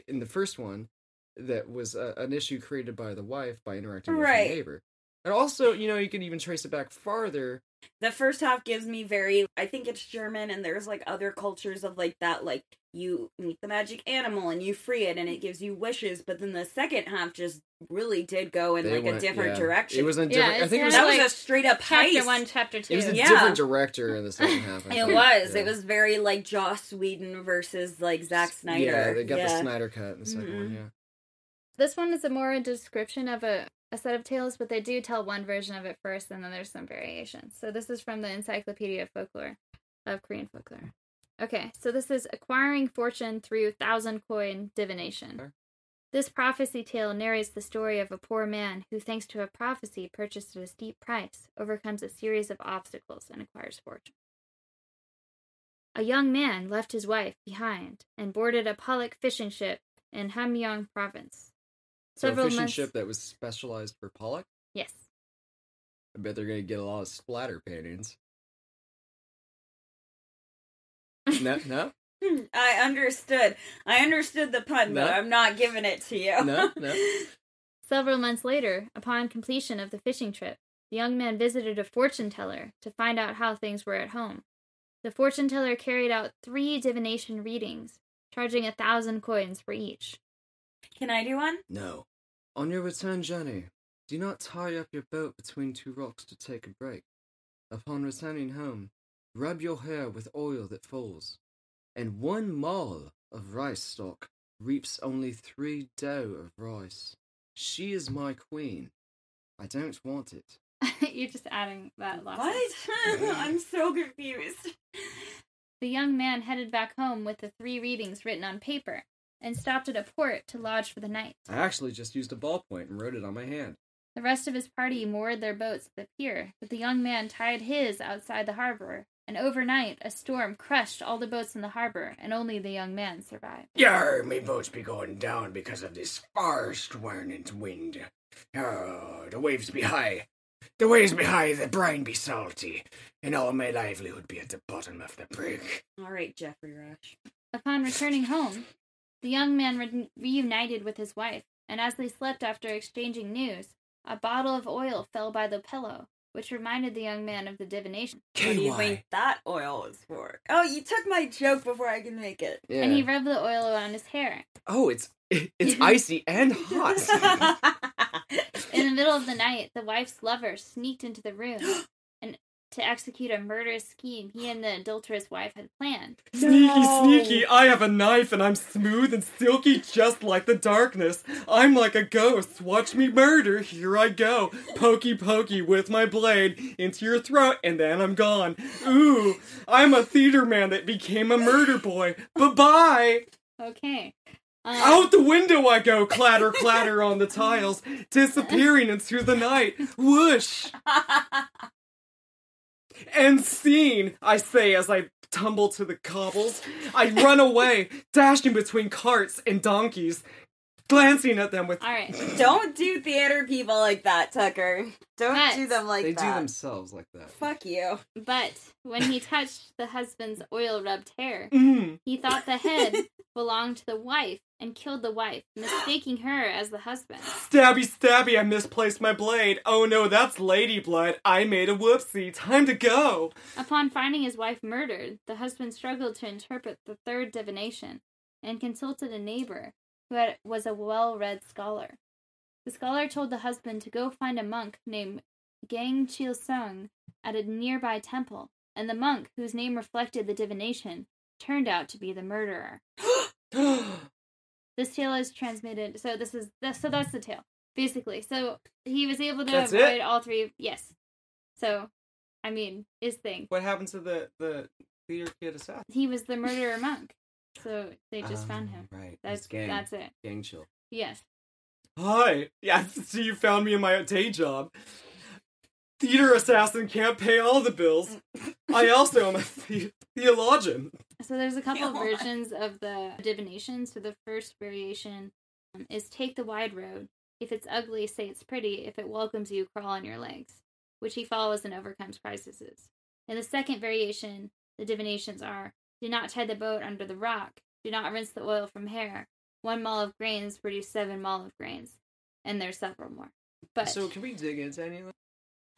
in the first one that was uh, an issue created by the wife by interacting with Right. her neighbor. And also, you know, you can even trace it back farther. The first half gives me very i think it's german and there's like other cultures of like that like you meet the magic animal and you free it and it gives you wishes but then the second half just really did go in They like a different yeah. direction It was a Yeah, different. I think it was. that kinda was a straight up Chapter heist. one, chapter two. It was a Yeah. different director in the second half. I [laughs] it think. was Yeah. it was very like joss whedon versus like Zack snyder Yeah, they got the Snyder cut in the 2nd one. Mhm. Yeah. This one is a more a description of a, a set of tales, but they do tell one version of it first, and then there's some variations. So this is from the Encyclopedia of Folklore, of Korean folklore. Okay, so this is acquiring fortune through thousand coin divination. Okay. This prophecy tale narrates the story of a poor man who, thanks to a prophecy purchased at a steep price, overcomes a series of obstacles and acquires fortune. A young man left his wife behind and boarded a Pollock fishing ship in Hamgyong province. So a Several fishing months- ship that was specialized for pollock. Yes. I bet they're gonna get a lot of splatter paintings. no, no, [laughs] i understood i understood the pun No. but i'm not giving it to you No, no. [laughs] Several months later, upon completion of the fishing trip, the young man visited a fortune teller to find out how things were at home. The fortune teller carried out three divination readings, charging a thousand coins for each. Can i do one No. On your return journey, do not tie up your boat between two rocks to take a break. Upon returning home, rub your hair with oil that falls, and one maul of rice stalk reaps only three dough of rice. She is my queen. I don't want it. [laughs] You're just adding that last. what [laughs] i'm so confused [laughs] The young man headed back home with the three readings written on paper and stopped at a port to lodge for the night. I actually just used a ballpoint and wrote it on my hand. The rest of his party moored their boats at the pier, but the young man tied his outside the harbor, and overnight a storm crushed all the boats in the harbor, and only the young man survived. Yar, me boats be going down because of this fast warning wind. Oh, the waves be high. The waves be high, the brine be salty, and all my livelihood be at the bottom of the brig. all right geoffrey rush Upon returning home, the young man re- reunited with his wife, and as they slept after exchanging news, a bottle of oil fell by the pillow, which reminded the young man of the divination. What do you KY. think that oil is for? Oh, you took my joke before I can make it. Yeah. And he rubbed the oil on his hair. oh, it's [laughs] it's icy and hot. [laughs] In the middle of the night, the wife's lover sneaked into the room [gasps] and to execute a murderous scheme he and the adulterous wife had planned. Sneaky, sneaky, I have a knife and I'm smooth and silky just like the darkness. I'm like a ghost. Watch me murder. Here I go. Pokey, pokey with my blade into your throat and then I'm gone. Ooh, I'm a theater man that became a murder boy. Bye bye. Okay. Um, Out the window I go, clatter, clatter on the tiles, disappearing into the night. Whoosh! [laughs] And scene, I say as I tumble to the cobbles. I run away, [laughs] dashing between carts and donkeys, glancing at them with. all right. [laughs] Don't do theater people like that, Tucker. Don't But- do them like that. They that. do themselves like that. Fuck you. But when he touched the husband's oil rubbed hair, Mm. he thought the head [laughs] belonged to the wife and killed the wife, mistaking her as the husband. Stabby, stabby, I misplaced my blade. Oh no, that's lady blood. I made a whoopsie. Time to go. Upon finding his wife murdered, the husband struggled to interpret the third divination and consulted a neighbor who had, was a well read scholar. The scholar told the husband to go find a monk named Gang Chil Sung at a nearby temple, and the monk, whose name reflected the divination, turned out to be the murderer. [gasps] This tale is transmitted. So this is this, so that's the tale basically. So he was able to That's avoid it? all three. Yes. So, I mean, his thing. what happened to the the theater kid assassin? He was the murderer monk. So they just found him. Oh, Right. That's That's gang. that's it. gang chill. Yes. Hi. Yeah, [laughs] so you found me in my day job. Theater assassin can't pay all the bills. I also am a the- theologian. So there's a couple of versions of the divination. So the first variation um, is take the wide road. If it's ugly, say it's pretty. If it welcomes you, crawl on your legs, which he follows and overcomes crises. In the second variation, the divinations are do not tie the boat under the rock, do not rinse the oil from hair. One mall of grains produce seven mall of grains, and there's several more. But So can we dig into any of that?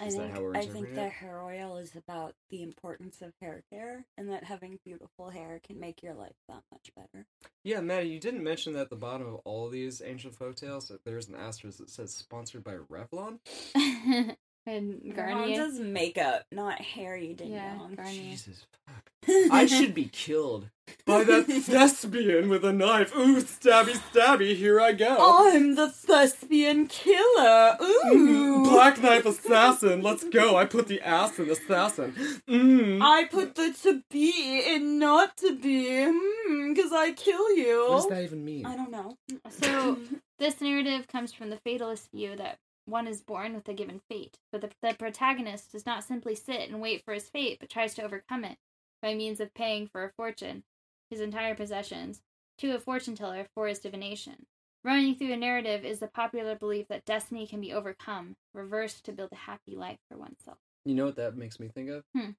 I Is that think how we're I think interpreting that it? hair oil is about the importance of hair care and that having beautiful hair can make your life that much better. Yeah, Maddie, you didn't mention that at the bottom of all of these ancient folktales that there's an asterisk that says sponsored by Revlon. [laughs] and Your mom Garnier. does makeup, not hair, you ding Yeah, dong. Garnier. Jesus [laughs] fuck. I should be killed by that [laughs] thespian with a knife. Ooh, stabby, stabby, here I go. I'm the thespian killer. Mm-hmm. Ooh. Black knife assassin, let's go. I put the ass in assassin. Mmm. I put the to be in not to be, mm-hmm. because I kill you. What does that even mean? I don't know. So [laughs] this narrative comes from the fatalist view that one is born with a given fate, but the, the protagonist does not simply sit and wait for his fate, but tries to overcome it by means of paying for a fortune, his entire possessions, to a fortune teller for his divination. Running through the narrative is the popular belief that destiny can be overcome, reversed to build a happy life for oneself. You know what that makes me think of? Hmm.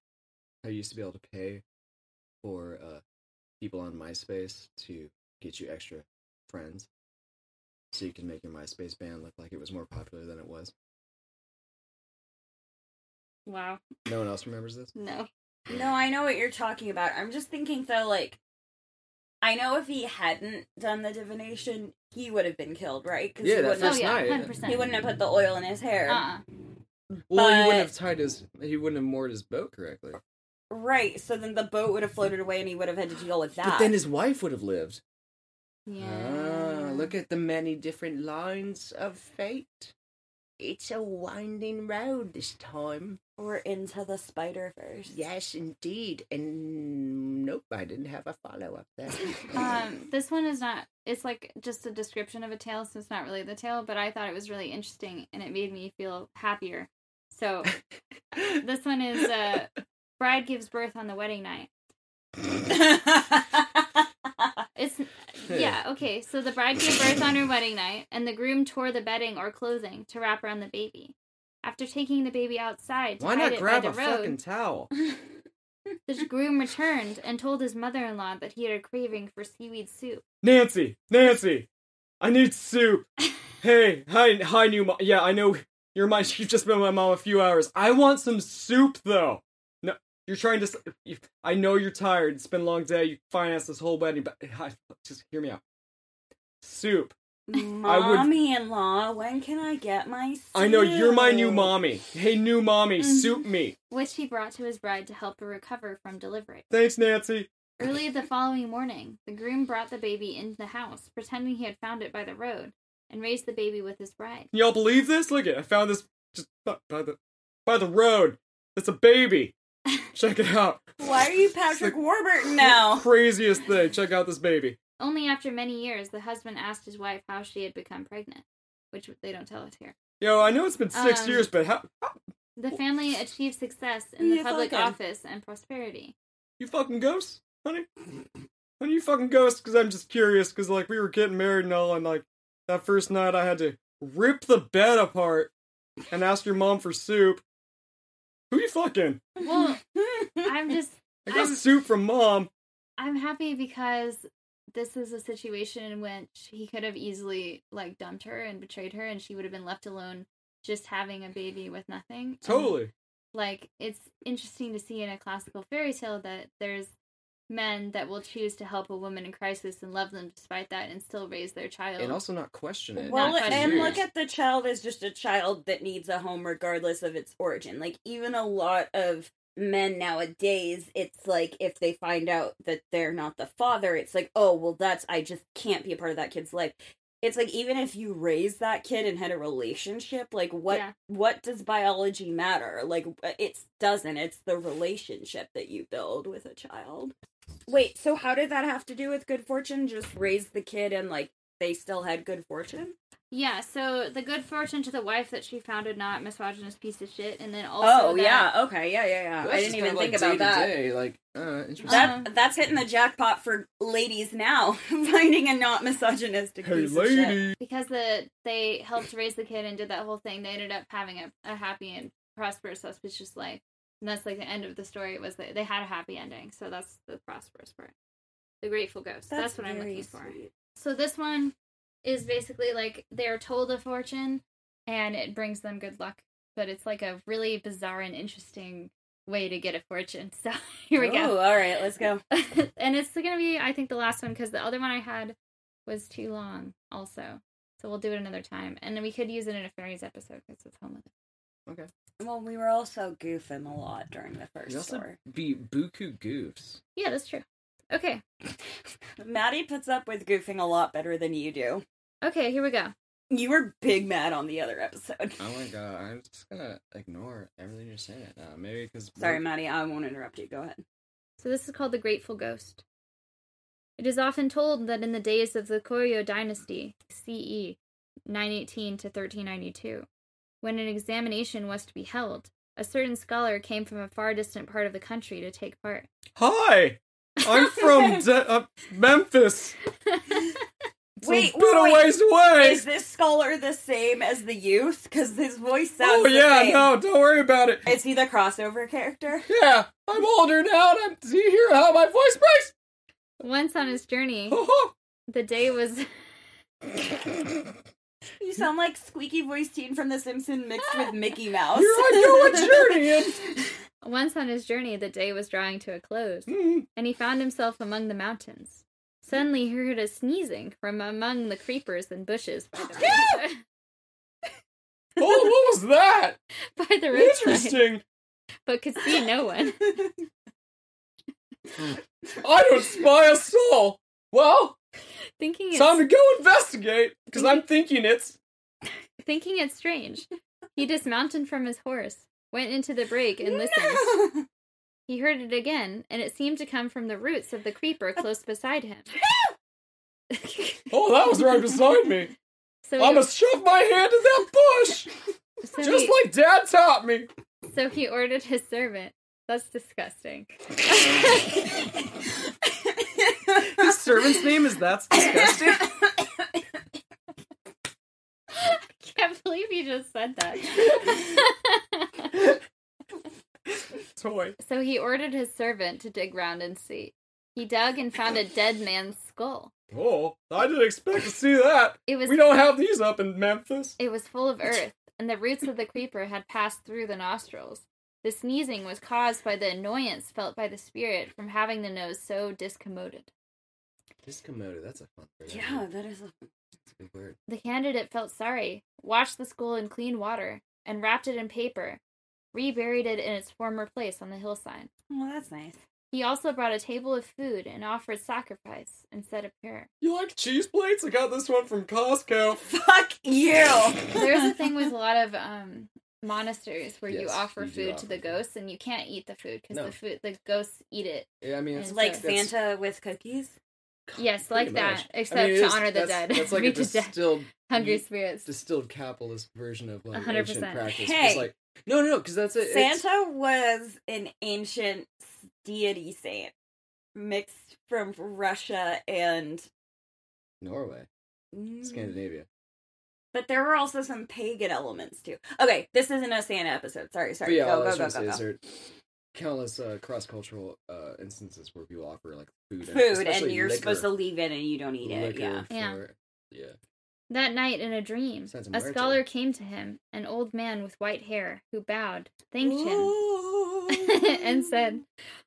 I used to be able to pay for uh, people on MySpace to get you extra friends, so you can make your MySpace band look like it was more popular than it was. Wow. No one else remembers this. No. No, I know what you're talking about. I'm just thinking though, like, I know if he hadn't done the divination, he would have been killed, right? 'Cause Yeah, he that wouldn't Oh have, yeah, night. hundred percent. he wouldn't have put the oil in his hair. Uh-uh. Well, he wouldn't have tied his. He wouldn't have moored his boat correctly. Right. So then the boat would have floated away, and he would have had to deal with that. But then his wife would have lived. Yeah. Ah, look at the many different lines of fate. It's a winding road this time. We're into the Spider Verse. Yes, indeed. And nope, I didn't have a follow up there. [laughs] Um, [laughs] this one is not. It's like just a description of a tale, so it's not really the tale. But I thought it was really interesting, and it made me feel happier. So [laughs] this one is uh, bride gives birth on the wedding night. It's yeah okay. So the bride gave birth on her wedding night, and the groom tore the bedding or clothing to wrap around the baby. After taking the baby outside to Why hide not it grab by a the road, fucking towel? [laughs] [laughs] the groom returned and told his mother-in-law that he had a craving for seaweed soup. Nancy, Nancy, I need soup. [laughs] hey, hi, hi, new mom. Yeah, I know you're my. You've just been my mom a few hours. I want some soup though. You're trying to. you- I know you're tired. It's been a long day. You financed this whole wedding, but hi, just hear me out. Soup. Mommy in law, when can I get my soup? I know you're my new mommy. Hey, new mommy, Mhm. soup me. which he brought to his bride to help her recover from delivery. Thanks, Nancy. Early the following morning, the groom brought the baby into the house, pretending he had found it by the road, and raised the baby with his bride. Can y'all believe this? Look at I found this just by the by the road. It's a baby. Check it out. Why are you Patrick Warburton now? [laughs] Craziest thing. Check out this baby. Only after many years, the husband asked his wife how she had become pregnant, which they don't tell us here. Yo, I know it's been six Um, years, but how, how The family achieved success in the Yeah, public fucking. office and prosperity. you fucking ghost, honey? Honey, you fucking ghost? Because I'm just curious. Because like we were getting married and all, and like that first night I had to rip the bed apart and ask your mom for soup. Who you fucking? Well, [laughs] I'm just I got I'm- soup from mom. I'm happy because this is a situation in which he could have easily like dumped her and betrayed her and she would have been left alone just having a baby with nothing. And, Totally. like it's interesting to see in a classical fairy tale that there's men that will choose to help a woman in crisis and love them despite that and still raise their child. And also not question it. Well, Not and years. look at the child as just a child that needs a home regardless of its origin. Like, even a lot of men nowadays, it's like if they find out that they're not the father, it's like, oh, well, that's, I just can't be a part of that kid's life. It's like even if you raised that kid and had a relationship, like what Yeah. what does biology matter? Like it doesn't. It's the relationship that you build with a child. Wait, so how did that have to do with good fortune? Just raise the kid and like they still had good fortune? yeah, so the good fortune to the wife that she found a not misogynist piece of shit and then also Oh that- yeah, okay, yeah, yeah, yeah. I didn't even think about that. Day, like, uh, interesting. That Um, that's hitting the jackpot for ladies now, [laughs] finding a not misogynistic hey, piece of shit. because the they helped raise the kid and did that whole thing, they ended up having a, a happy and prosperous, auspicious life. And that's like the end of the story. It was that they had a happy ending, so that's the prosperous part. The grateful ghost. That's, what I'm looking for. sweet. So this one is basically like they're told a fortune, and it brings them good luck. But it's like a really bizarre and interesting way to get a fortune. [laughs] So here we Ooh, go. Oh, all right, let's go. [laughs] and it's gonna be, I think, the last one because the other one I had was too long, also. So we'll do it another time, and then we could use it in a fairies episode because it's home with it. Well, we were also goofing a lot during the first You also story. be buku goofs. Yeah, that's true. Okay, [laughs] Maddie puts up with goofing a lot better than you do. okay, here we go. You were big mad on the other episode. Oh my god, I'm just gonna ignore everything you're saying right now. Maybe because [laughs] Sorry, Maddie, I won't interrupt you. Go ahead. So this is called the Grateful Ghost. It is often told that in the days of the Koryo dynasty, CE 918 to 1392, when an examination was to be held, a certain scholar came from a far distant part of the country to take part. Hi, I'm from [laughs] De- uh, Memphis. [laughs] It's Wait, a bit wait, of ways away. Is this scholar the same as the youth? Because his voice sounds. oh the yeah, same. no, don't worry about it. Is he the crossover character? Yeah, I'm older now. And I'm. Do you hear how my voice breaks? Once on his journey, [laughs] the day was You sound like squeaky voice teen from The Simpsons mixed with Mickey [laughs] Mouse. here I go [laughs] a journeying. once on his journey the day was drawing to a close, Hmm. and he found himself among the mountains. Suddenly he heard a sneezing from among the creepers and bushes by the roadside. Oh, what was that? [laughs] by the roadside, Interesting. but could see no one. I don't spy a soul. Well, [laughs] Thinking it's, time to go investigate because I'm [laughs] thinking it's. thinking it's strange, he dismounted from his horse, went into the brake, and listened. [laughs] He heard it again, and it seemed to come from the roots of the creeper close beside him. Oh, that was right beside me. so, I'm gonna shove my hand in that bush, so, just he, like Dad taught me. so he ordered his servant. That's disgusting. His servant's name is that's disgusting. I can't believe you just said that. [laughs] Toy. so he ordered his servant to dig round and see. He dug and found a dead man's skull. Oh, I didn't expect to see that. It was We don't have these up in Memphis. it was full of earth, and the roots of the creeper had passed through the nostrils. The sneezing was caused by the annoyance felt by the spirit from having the nose so discommoded. Discommoded. That's a fun word. yeah, that is. A... Big word. The candidate felt sorry, washed the skull in clean water, and wrapped it in paper, reburied it in its former place on the hillside. Well, that's nice. He also brought a table of food and offered sacrifice and said a prayer. You like cheese plates? I got this one from Costco. [laughs] Fuck you. There's a thing with a lot of um, monasteries where you offer you do food to the food. ghosts, and you can't eat the food because No. the food the ghosts eat it. Yeah, I mean, it's And like so- that's- Santa with cookies. Yes, like that, much. except I mean, to is- honor the that's- dead. That's [laughs] like a to death. distilled, hungry spirits. distilled capitalist version of like A hundred ancient practice. Hey. Like no, no, no, because that's it. it's- Santa was an ancient deity saint mixed from Russia and Norway, Mm. Scandinavia. But there were also some pagan elements too. Okay, this isn't a Santa episode. Sorry, But sorry. yeah, all go, I go, was go, go, go. there countless uh, cross-cultural uh, instances where people offer like food, Food, and especially you're liquor- supposed to leave it and you don't eat it. liquor Yeah. Yeah. for- yeah. That night in a dream, a scholar came to him, an old man with white hair, who bowed, thanked him, [laughs] and said,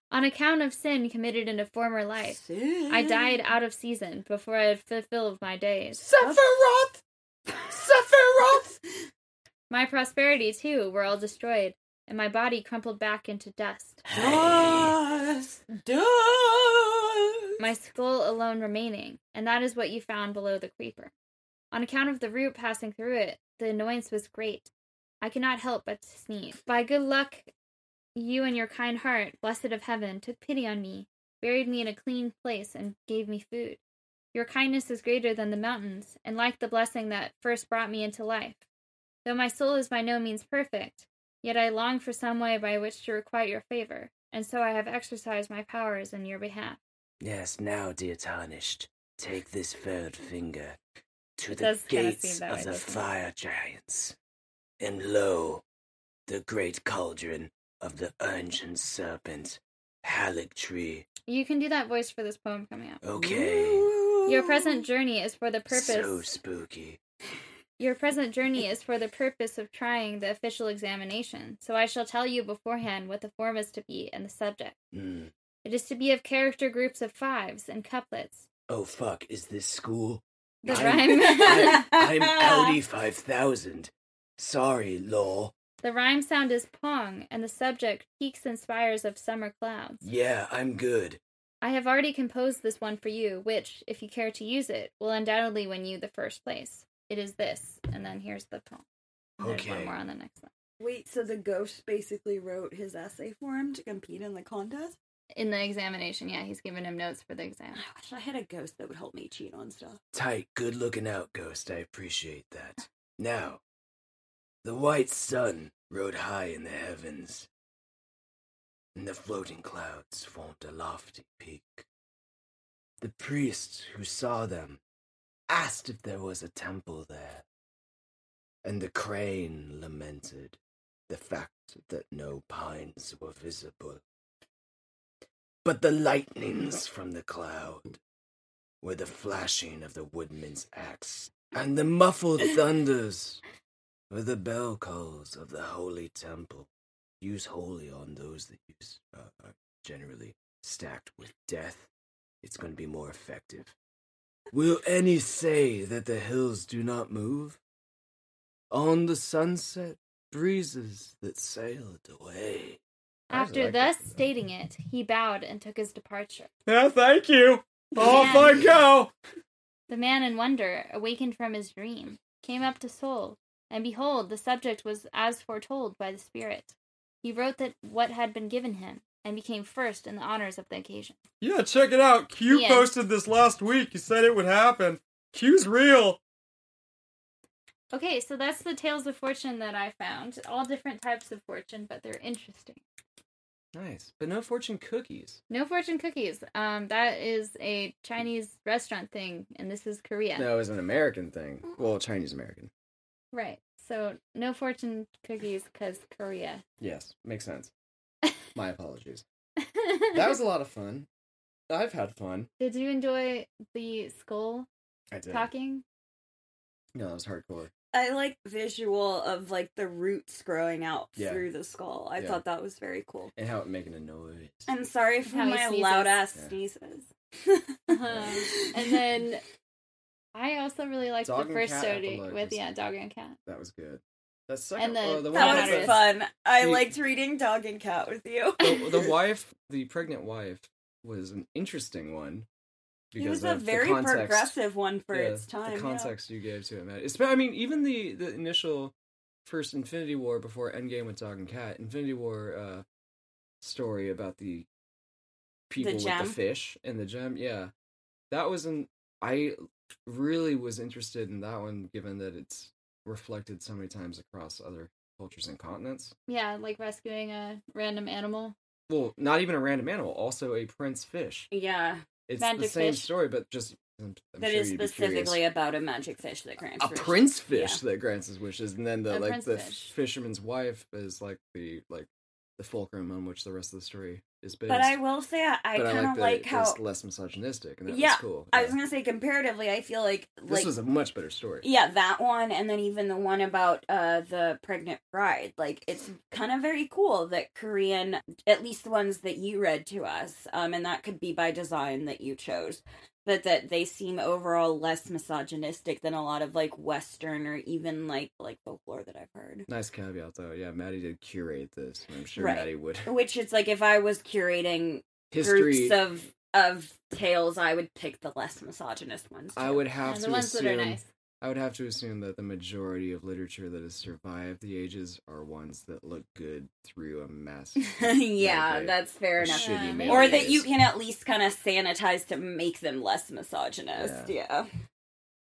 On account of sin committed in a former life, I died out of season before I had fulfilled my days. Sephiroth! Sephiroth! My prosperity, too, were all destroyed, and my body crumpled back into dust. Dust, [gasps] dust. My skull alone remaining, and that is what you found below the creeper. On account of the root passing through it, the annoyance was great. I could not help but to sneeze. By good luck, you and your kind heart, blessed of heaven, took pity on me, buried me in a clean place, and gave me food. Your kindness is greater than the mountains, and like the blessing that first brought me into life. Though my soul is by no means perfect, yet I long for some way by which to requite your favor, and so I have exercised my powers in your behalf. Yes, now, dear tarnished, take this third finger to It the does kinda gates of the it? fire giants, and lo, the great cauldron of the ancient serpent, Haligtree. You can do that voice for this poem coming up. Okay, Your present journey is for the purpose. so spooky. Your present journey is for the purpose of trying the official examination. So I shall tell you beforehand what the form is to be and the subject. Mm. It is to be of character groups of fives and couplets. Oh fuck, is this school? The I'm, rhyme. [laughs] I, I'm Audi [laughs] 5000. Sorry, law. the rhyme sound is pong, and the subject peaks and spires of summer clouds. Yeah, I'm good. I have already composed this one for you, which, if you care to use it, will undoubtedly win you the first place. It is this, and then here's the poem. And There's one more on the next one. Wait, so the ghost basically wrote his essay for him to compete in the contest? In the examination, yeah, he's giving him notes for the exam. I wish I had a ghost that would help me cheat on stuff. Tight, good looking out, Ghost. I appreciate that. Now, the white sun rode high in the heavens, and the floating clouds formed a lofty peak. The priest who saw them asked if there was a temple there, and the crane lamented the fact that no pines were visible. But the lightnings from the cloud were the flashing of the woodman's axe, and the muffled [coughs] thunders were the bell calls of the holy temple. Use holy on those that use uh, are generally stacked with death. It's going to be more effective. Will any say that the hills do not move? On the sunset breezes that sailed away. After like thus that. stating it, he bowed and took his departure. Yeah, thank you. Off Yeah. I go. The man in wonder, awakened from his dream, came up to Seoul, and behold, the subject was as foretold by the spirit. He wrote that what had been given him, and became first in the honors of the occasion. Yeah, check it out. Q The end. posted this last week. He said it would happen. Q's real. Okay, so that's the tales of fortune that I found. All different types of fortune, but they're interesting. Nice, but no fortune cookies. No fortune cookies. Um, that is a Chinese restaurant thing, and this is Korea. No, it's an American thing. Well, Chinese American. Right. So no fortune cookies because Korea. Yes, makes sense. My apologies. That was a lot of fun. I've had fun. [laughs] Did you enjoy the skull I did. talking? No, that was hardcore. I like visual of like the roots growing out Yeah. through the skull. I Yeah. thought that was very cool. And how it making a noise. I'm sorry for How my loud ass Yeah. sneezes. Uh-huh. And then [laughs] I also really liked Dog the first cat story with was- yeah, dog and cat. That was good. The second, the- uh, the That one That with was the- fun. I the- liked reading Dog and Cat with you. the, [laughs] the wife, the pregnant wife, was an interesting one. He was a very context- progressive one for yeah, its time. The yeah. context you gave to it, man. It's, I mean, even the the initial first Infinity War before Endgame with Dog and Cat, Infinity War uh, story about the people with the fish and the gem. Yeah, that was an. I really was interested in that one, given that it's reflected so many times across other cultures and continents. Yeah, like rescuing a random animal. Well, not even a random animal, also a prince fish. Yeah, It's the same fish. story, but just I'm, I'm that sure is specifically about a magic fish that grants a wishes. prince fish Yeah. that grants his wishes, and then the A like the fish. fisherman's wife is like the like the fulcrum on which the rest of the story is based. But I will say, I, I kind of like it how. less misogynistic, and that Yeah, was cool. I was gonna say comparatively, I feel like this like was a much better story. yeah that one, and then even the one about uh the pregnant bride. Like it's kind of very cool that Korean, at least the ones that you read to us, um, and that could be by design that you chose. But that they seem overall less misogynistic than a lot of like Western or even like like folklore that I've heard. Nice caveat, though. Yeah, Maddie did curate this. I'm sure Right. Maddie would. Which it's like if I was curating History. groups of of tales, I would pick the less misogynist ones. I would have the to ones assume. that are nice. I would have to assume that the majority of literature that has survived the ages are ones that look good through a mass. [laughs] yeah, like a- that's fair enough. Yeah, Or that you can at least kind of sanitize to make them less misogynist. Yeah.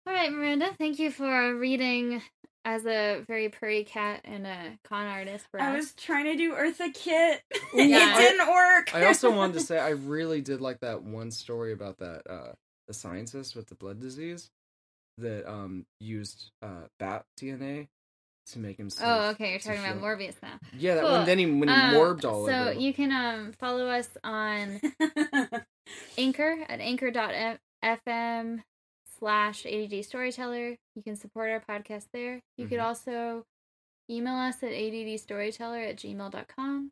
All right, Miranda, thank you for reading as a very prairie cat and a con artist for I was trying to do Eartha Kitt. Yeah. it didn't work. I also wanted to say I really did like that one story about that uh the scientist with the blood disease that um used uh bat DNA to make himself. Oh, okay. You're to talking about feel- Morbius now. Yeah, that Cool. one. Then he when he Um, morbed all so over. you can um follow us on [laughs] Anchor at anchor.fm slash ADD Storyteller. You can support our podcast there. You could Mhm. also email us at addstoryteller at gmail.com.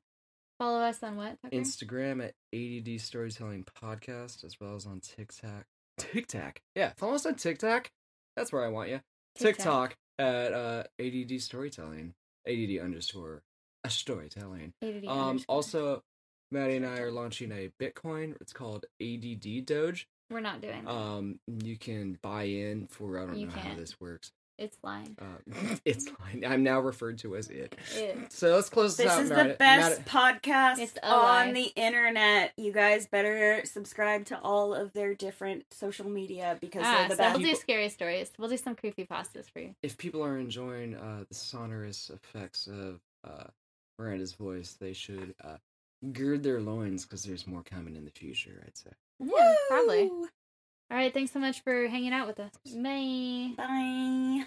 Follow us on what? Tucker? Instagram at ADD Storytelling Podcast, as well as on TikTok. TikTok, yeah. Follow us on TikTok. That's where I want you. TikTok. TikTok at uh, ADD Storytelling. ADD underscore a storytelling. ADD Um, underscore. also, Maddie and I are launching a Bitcoin. It's called ADD Doge. We're not doing that. Um, you can buy in for I don't You know how can't. this works. It's lying. Uh, [laughs] it's fine. I'm now referred to as it. It. So let's close this, This out. This is the best Maddie- podcast It's a lie. on the internet. You guys better subscribe to all of their different social media because Ah, they're the so we'll best. do scary stories. We'll do some creepy pastas for you. if people are enjoying uh, the sonorous effects of uh, Miranda's voice, they should uh, gird their loins because there's more coming in the future. I'd say. Yeah, probably. All right. Thanks so much for hanging out with us. Bye. Bye.